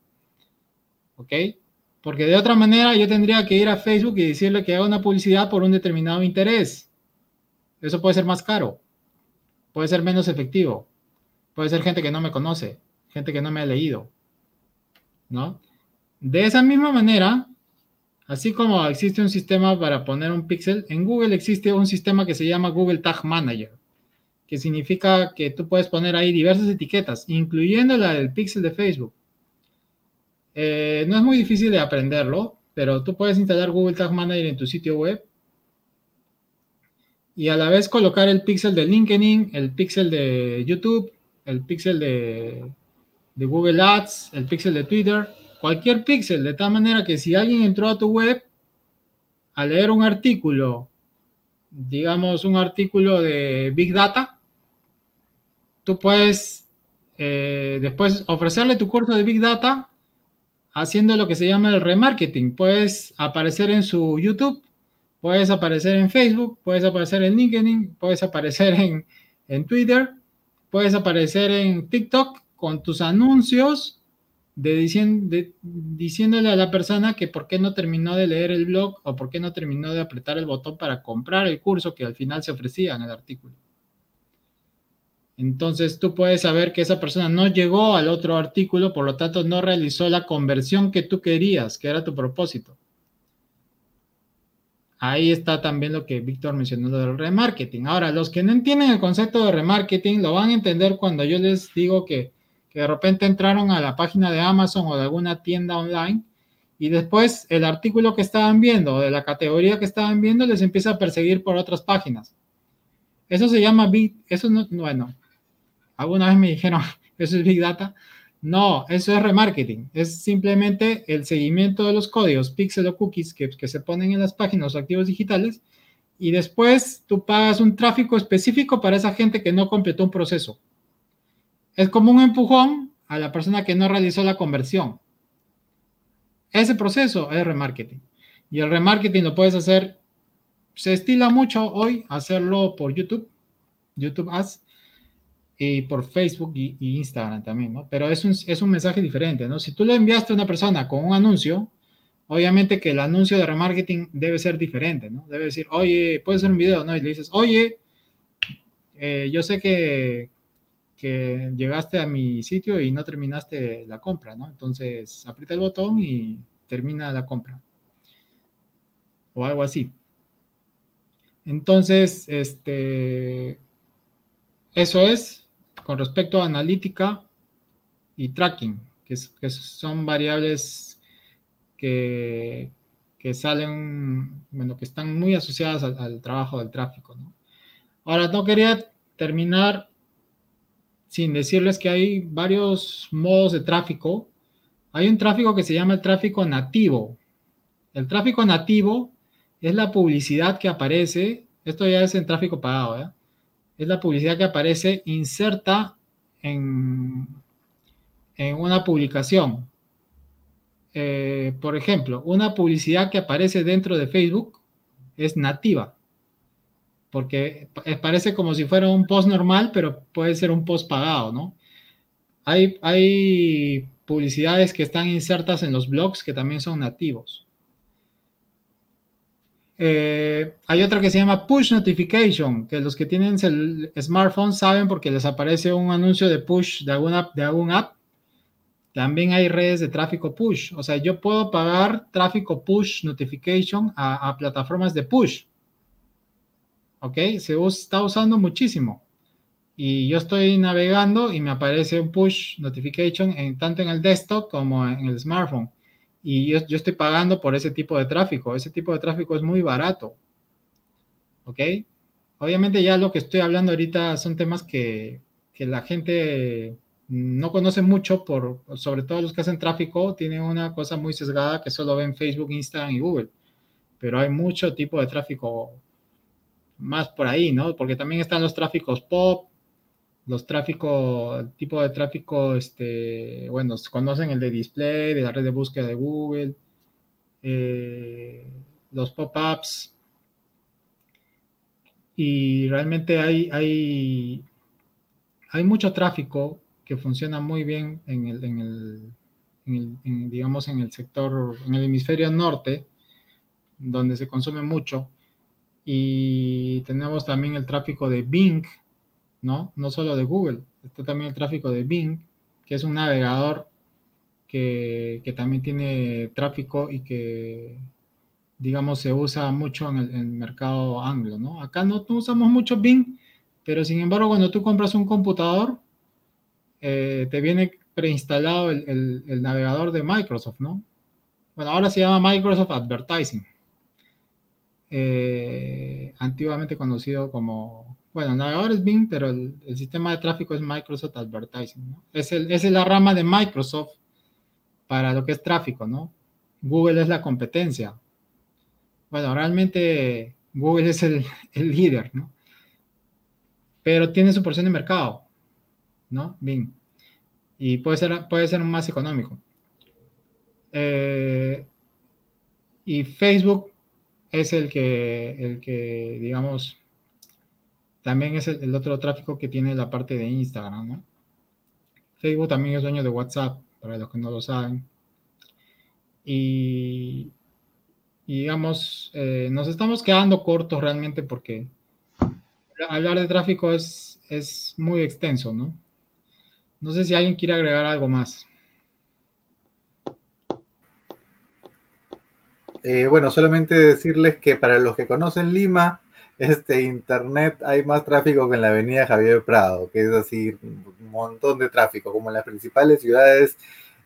¿Ok? Porque de otra manera, yo tendría que ir a Facebook y decirle que haga una publicidad por un determinado interés. Eso puede ser más caro. Puede ser menos efectivo. Puede ser gente que no me conoce, gente que no me ha leído, ¿no? De esa misma manera, así como existe un sistema para poner un pixel, en Google existe un sistema que se llama Google Tag Manager, que significa que tú puedes poner ahí diversas etiquetas, incluyendo la del pixel de Facebook. Eh, no es muy difícil de aprenderlo, pero tú puedes instalar Google Tag Manager en tu sitio web y a la vez colocar el pixel de LinkedIn, el pixel de YouTube, el pixel de, Google Ads, el pixel de Twitter, cualquier pixel, de tal manera que si alguien entró a tu web a leer un artículo, digamos un artículo de Big Data, tú puedes eh, después ofrecerle tu curso de Big Data haciendo lo que se llama el remarketing. Puedes aparecer en su YouTube, puedes aparecer en Facebook, puedes aparecer en LinkedIn, puedes aparecer en, en Twitter puedes aparecer en TikTok con tus anuncios de, diciéndole a la persona que por qué no terminó de leer el blog o por qué no terminó de apretar el botón para comprar el curso que al final se ofrecía en el artículo. Entonces tú puedes saber que esa persona no llegó al otro artículo, por lo tanto no realizó la conversión que tú querías, que era tu propósito. Ahí está también lo que Víctor mencionó del remarketing. Ahora, los que no entienden el concepto de remarketing lo van a entender cuando yo les digo que, de repente entraron a la página de Amazon o de alguna tienda online y después el artículo que estaban viendo o de la categoría que estaban viendo les empieza a perseguir por otras páginas. Eso se llama Big, eso no, bueno, alguna vez me dijeron, eso es Big Data. No, eso es remarketing. Es simplemente el seguimiento de los códigos pixel o cookies que, se ponen en las páginas activos digitales y después tú pagas un tráfico específico para esa gente que no completó un proceso. Es como un empujón a la persona que no realizó la conversión. Ese proceso es remarketing. Y el remarketing lo puedes hacer se estila mucho hoy hacerlo por YouTube, YouTube Ads, y por Facebook y, Instagram también, ¿no? Pero es un, es un mensaje diferente, ¿no? Si tú le enviaste a una persona con un anuncio, obviamente que el anuncio de remarketing debe ser diferente, ¿no? Debe decir, oye, puede ser un video, ¿no? Y le dices, oye, eh, yo sé que, que llegaste a mi sitio y no terminaste la compra, ¿no? Entonces, aprieta el botón y termina la compra. O algo así. Entonces, este, eso es con respecto a analítica y tracking, que, son variables que, salen, bueno, que están muy asociadas al, trabajo del tráfico. Ahora, no quería terminar sin decirles que hay varios modos de tráfico. Hay un tráfico que se llama el tráfico nativo. El tráfico nativo es la publicidad que aparece, esto ya es en tráfico pagado, es la publicidad que aparece inserta en, en una publicación. Eh, por ejemplo, una publicidad que aparece dentro de Facebook es nativa, porque parece como si fuera un post normal, pero puede ser un post pagado, ¿no? Hay, hay publicidades que están insertas en los blogs que también son nativos. Eh, hay otra que se llama Push Notification, que los que tienen el smartphone saben porque les aparece un anuncio de push de alguna de algún app. También hay redes de tráfico push. O sea, yo puedo pagar tráfico push notification a, plataformas de push. ¿Ok? Se está usando muchísimo. Y yo estoy navegando y me aparece un push notification en, tanto en el desktop como en el smartphone y yo, estoy pagando por ese tipo de tráfico. Ese tipo de tráfico es muy barato. ¿Ok? Obviamente ya lo que estoy hablando ahorita son temas que, que la gente no conoce mucho, por, sobre todo los que hacen tráfico, tienen una cosa muy sesgada que solo ven Facebook, Instagram y Google. Pero hay mucho tipo de tráfico más por ahí, ¿no? Porque también están los tráficos pop, los tráficos, tipo de tráfico, este, bueno, conocen el de display, de la red de búsqueda de Google, eh, los pop-ups. Y realmente hay, hay, hay mucho tráfico que funciona muy bien en el, en el, digamos, en el sector, en el hemisferio norte, donde se consume mucho. Y tenemos también el tráfico de Bing, ¿no? No solo de Google, está también el tráfico de Bing, que es un navegador que, también tiene tráfico y que, digamos, se usa mucho en el, mercado anglo, ¿no? Acá no, usamos mucho Bing, pero sin embargo, cuando tú compras un computador, eh, te viene preinstalado el, el, navegador de Microsoft, ¿no? Bueno, ahora se llama Microsoft Advertising. Eh, antiguamente conocido como bueno, navegador es Bing, pero el, sistema de tráfico es Microsoft Advertising, ¿no? Es, el, es la rama de Microsoft para lo que es tráfico, ¿no? Google es la competencia. Bueno, realmente Google es el, líder, ¿no? Pero tiene su porción de mercado, ¿no? Bing. Y puede ser, puede ser más económico. Eh, y Facebook es el que, el que, digamos, también es el, otro tráfico que tiene la parte de Instagram, ¿no? Facebook también es dueño de WhatsApp, para los que no lo saben. Y, digamos, eh, nos estamos quedando cortos realmente porque hablar de tráfico es, es muy extenso, ¿no? No sé si alguien quiere agregar algo más. Eh, bueno, solamente decirles que para los que conocen Lima, este internet hay más tráfico que en la avenida Javier Prado, que es así un montón de tráfico, como en las principales ciudades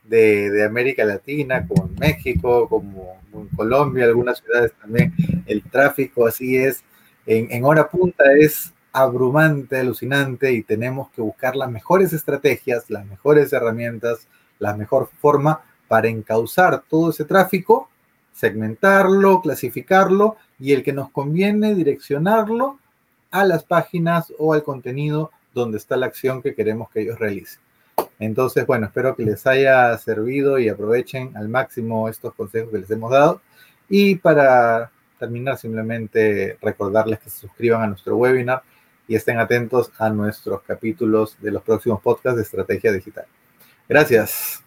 de, América Latina, como en México, como en Colombia, algunas ciudades también, el tráfico así es, en, en hora punta es abrumante, alucinante y tenemos que buscar las mejores estrategias, las mejores herramientas, la mejor forma para encauzar todo ese tráfico, segmentarlo, clasificarlo y el que nos conviene direccionarlo a las páginas o al contenido donde está la acción que queremos que ellos realicen. Entonces, bueno, espero que les haya servido y aprovechen al máximo estos consejos que les hemos dado. Y para terminar, simplemente recordarles que se suscriban a nuestro webinar y estén atentos a nuestros capítulos de los próximos podcasts de Estrategia Digital. Gracias.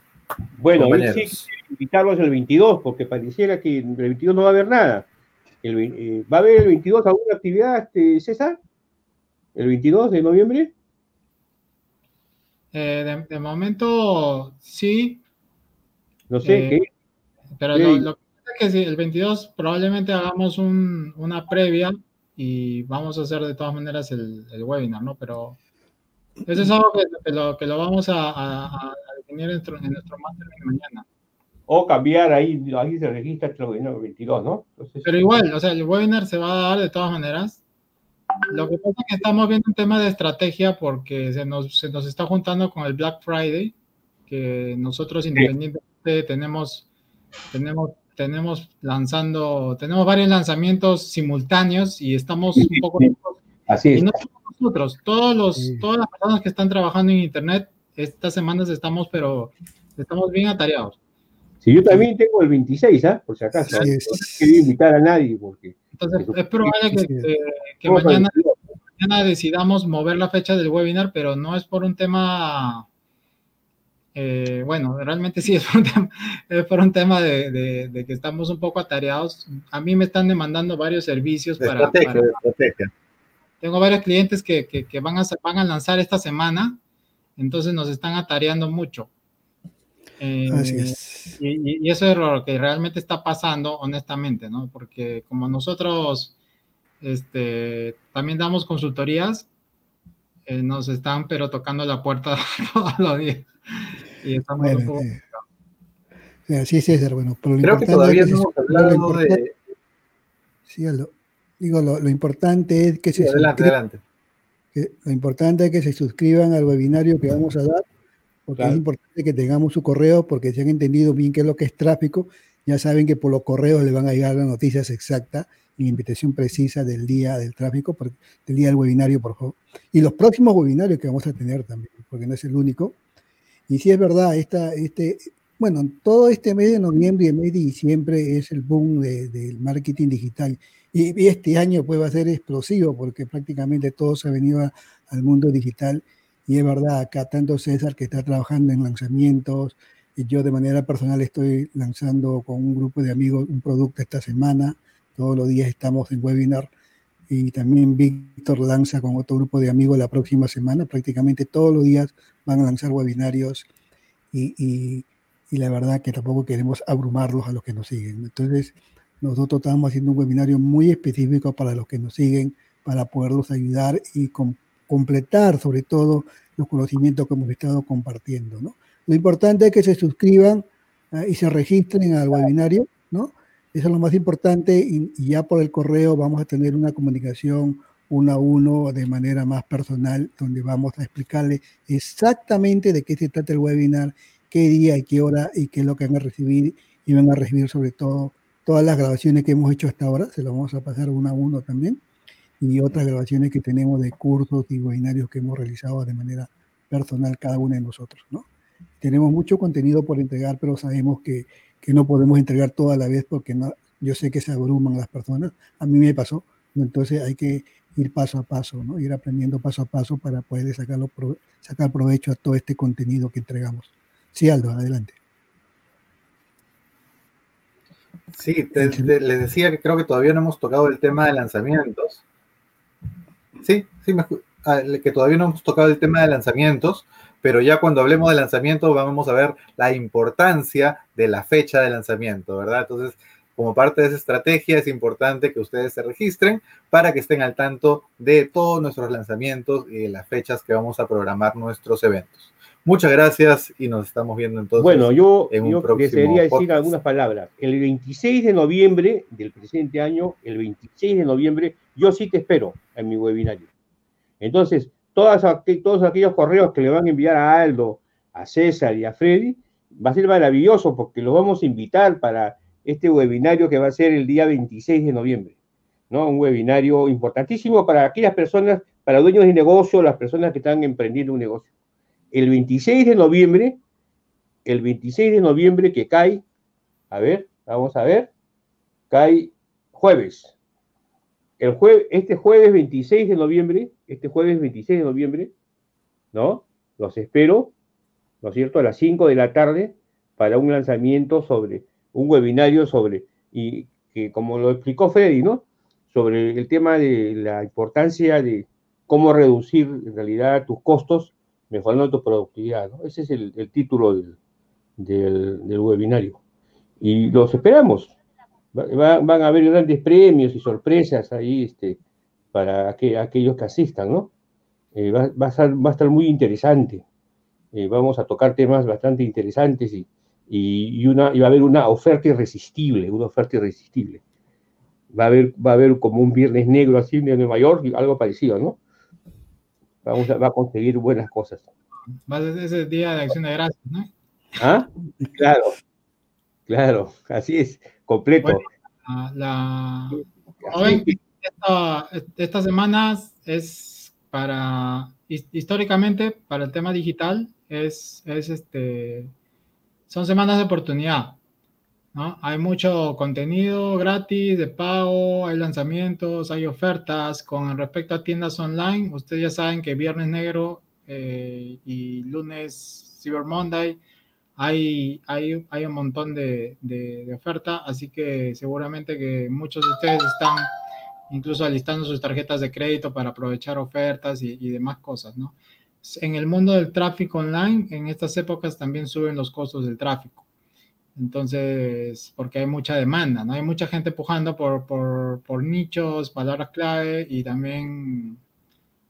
Bueno, sí, invitarlos el 22, porque pareciera que el 22 no va a haber nada. Eh, ¿Va a haber el 22 alguna actividad, este, César? ¿El 22 de noviembre? Eh, de, momento, sí. No sé, eh, ¿qué? Pero lo, que pasa es que el 22 probablemente hagamos una previa y vamos a hacer de todas maneras el, webinar, ¿no? Pero eso es algo que, lo, que lo, vamos a, definir en nuestro, en nuestro máster de mañana. O cambiar ahí, ahí se registra el webinar 22, ¿no? Pero igual, o sea, el webinar se va a dar de todas maneras. Lo que pasa es que estamos viendo un tema de estrategia porque se nos, se nos está juntando con el Black Friday, que nosotros independientemente tenemos, tenemos, tenemos lanzando, tenemos varios lanzamientos simultáneos y estamos un poco... Así es. Y no somos nosotros, todos los, todas las personas que están trabajando en Internet, estas semanas estamos, pero estamos bien atareados. Sí, yo también tengo el 26, ¿ah? Por si acaso. no quiero invitar a nadie porque... Entonces, es probable que, mañana, decidamos mover la fecha del webinar, pero no es por un tema... Eh, bueno, realmente sí es por un tema, es por un tema de, que estamos un poco atareados. A mí me están demandando varios servicios para, estrategia, estrategia. Tengo varios clientes que, que, van, a, van a lanzar esta semana, entonces nos están atareando mucho. Eh, y, eso es lo que realmente está pasando, honestamente, ¿no? Porque como nosotros este, también damos consultorías, eh, nos están pero tocando la puerta todos los días. Y estamos un poco... Sí, César, bueno, pero lo Creo que todavía no hemos hablado de... Sí, lo, digo, lo, importante es que se adelante, adelante. Que, lo importante es que se suscriban al webinario que vamos a dar porque es importante que tengamos su correo, porque si han entendido bien qué es lo que es tráfico, ya saben que por los correos le van a llegar las noticias exactas y la invitación precisa del día del tráfico, del día del webinario, por favor. Y los próximos webinarios que vamos a tener también, porque no es el único. Y si es verdad, esta, este, bueno, todo este mes de noviembre y el mes de diciembre es el boom del marketing digital. Y, este año pues va ser explosivo porque prácticamente todo se ha venido al mundo digital y es verdad, acá tanto César que está trabajando en lanzamientos, y yo de manera personal estoy lanzando con un grupo de amigos un producto esta semana. Todos los días estamos en webinar y también Víctor lanza con otro grupo de amigos la próxima semana. Prácticamente todos los días van a lanzar webinarios y, y, y la verdad que tampoco queremos abrumarlos a los que nos siguen. Entonces, nosotros estamos haciendo un webinario muy específico para los que nos siguen, para poderlos ayudar y completar sobre todo los conocimientos que hemos estado compartiendo. ¿no? Lo importante es que se suscriban ah, y se registren al webinario, ¿no? Eso es lo más importante y, ya por el correo vamos a tener una comunicación uno a uno de manera más personal, donde vamos a explicarle exactamente de qué se trata el webinar, qué día y qué hora y qué es lo que van a recibir y van a recibir sobre todo todas las grabaciones que hemos hecho hasta ahora, se lo vamos a pasar uno a uno también y otras grabaciones que tenemos de cursos y webinarios que hemos realizado de manera personal cada uno de nosotros, ¿no? Tenemos mucho contenido por entregar, pero sabemos que, que no podemos entregar toda la vez porque no, yo sé que se abruman las personas. A mí me pasó, entonces hay que ir paso a paso, ¿no? Ir aprendiendo paso a paso para poder sacarlo, sacar provecho a todo este contenido que entregamos. Sí, Aldo, adelante. Sí, les decía que creo que todavía no hemos tocado el tema de lanzamientos. Sí, sí, ah, que todavía no hemos tocado el tema de lanzamientos, pero ya cuando hablemos de lanzamiento vamos a ver la importancia de la fecha de lanzamiento, ¿verdad? Entonces, como parte de esa estrategia es importante que ustedes se registren para que estén al tanto de todos nuestros lanzamientos y de las fechas que vamos a programar nuestros eventos. Muchas gracias y nos estamos viendo entonces. Bueno, yo, en yo desearía decir algunas palabras. El 26 de noviembre del presente año, el 26 de noviembre, yo sí te espero en mi webinario. Entonces, todas, todos aquellos correos que le van a enviar a Aldo, a César y a Freddy, va a ser maravilloso porque los vamos a invitar para este webinario que va a ser el día 26 de noviembre. ¿no? Un webinario importantísimo para aquellas personas, para dueños de negocio, las personas que están emprendiendo un negocio el 26 de noviembre, el 26 de noviembre que cae, a ver, vamos a ver, cae jueves. El jue este jueves 26 de noviembre, este jueves 26 de noviembre, ¿no? Los espero, ¿no es cierto?, a las 5 de la tarde para un lanzamiento sobre, un webinario sobre, y que como lo explicó Freddy, ¿no? Sobre el tema de la importancia de cómo reducir en realidad tus costos mejorando tu productividad, ¿no? Ese es el, título del, del, webinario. Y los esperamos. van a haber grandes premios y sorpresas ahí este, para aquellos que asistan, ¿no? Eh, va, va, a estar, muy interesante. Eh, vamos a tocar temas bastante interesantes y, y, una, y va a haber una oferta irresistible, una oferta irresistible. Va a haber, va a haber como un viernes negro así en Nueva York, algo parecido, ¿no? Vamos a, va a conseguir buenas cosas. Va a ser ese día de acción de gracias, ¿no? ¿Ah? Claro, claro, así es, completo. la, estas semanas es para, históricamente, para el tema digital, es, es este, son semanas de oportunidad. Hay mucho contenido gratis, de pago, hay lanzamientos, hay ofertas. Con respecto a tiendas online, ustedes ya saben que Viernes Negro eh, y lunes Cyber Monday hay, hay, un montón de, de, de así que seguramente que muchos de ustedes están incluso alistando sus tarjetas de crédito para aprovechar ofertas y, demás cosas. En el mundo del tráfico online, en estas épocas también suben los costos del tráfico. Entonces, porque hay mucha demanda, ¿no? Hay mucha gente empujando por, por, por nichos, palabras clave y también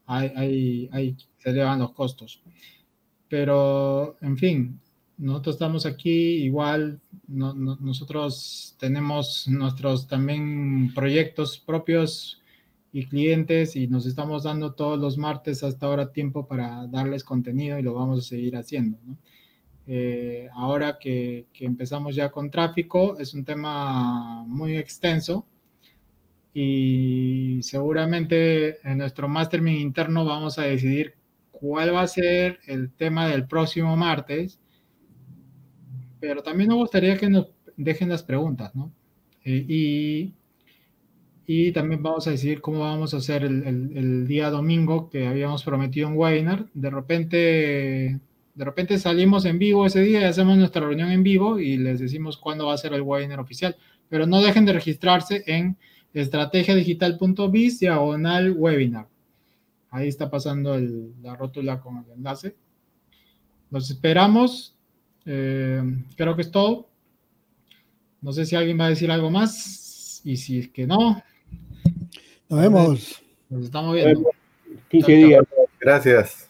hay, hay, hay, se elevan los costos. Pero, en fin, nosotros estamos aquí, igual nosotros tenemos nuestros también proyectos propios y clientes y nos estamos dando todos los martes hasta ahora tiempo para darles contenido y lo vamos a seguir haciendo. Eh, ahora que, que, empezamos ya con tráfico, es un tema muy extenso y seguramente en nuestro mastermind interno vamos a decidir cuál va a ser el tema del próximo martes pero también nos gustaría que nos dejen las preguntas, ¿no? Eh, y, y también vamos a decidir cómo vamos a hacer el, el, día domingo que habíamos prometido en webinar. De repente, de repente salimos en vivo ese día y hacemos nuestra reunión en vivo y les decimos cuándo va a ser el webinar oficial. Pero no dejen de registrarse en estrategiadigital.biz diagonal webinar. Ahí está pasando el, la rótula con el enlace. Los esperamos eh, creo que es todo. No sé si alguien va a decir algo más. Y si es que no. Nos vemos. Nos estamos viendo. Gracias.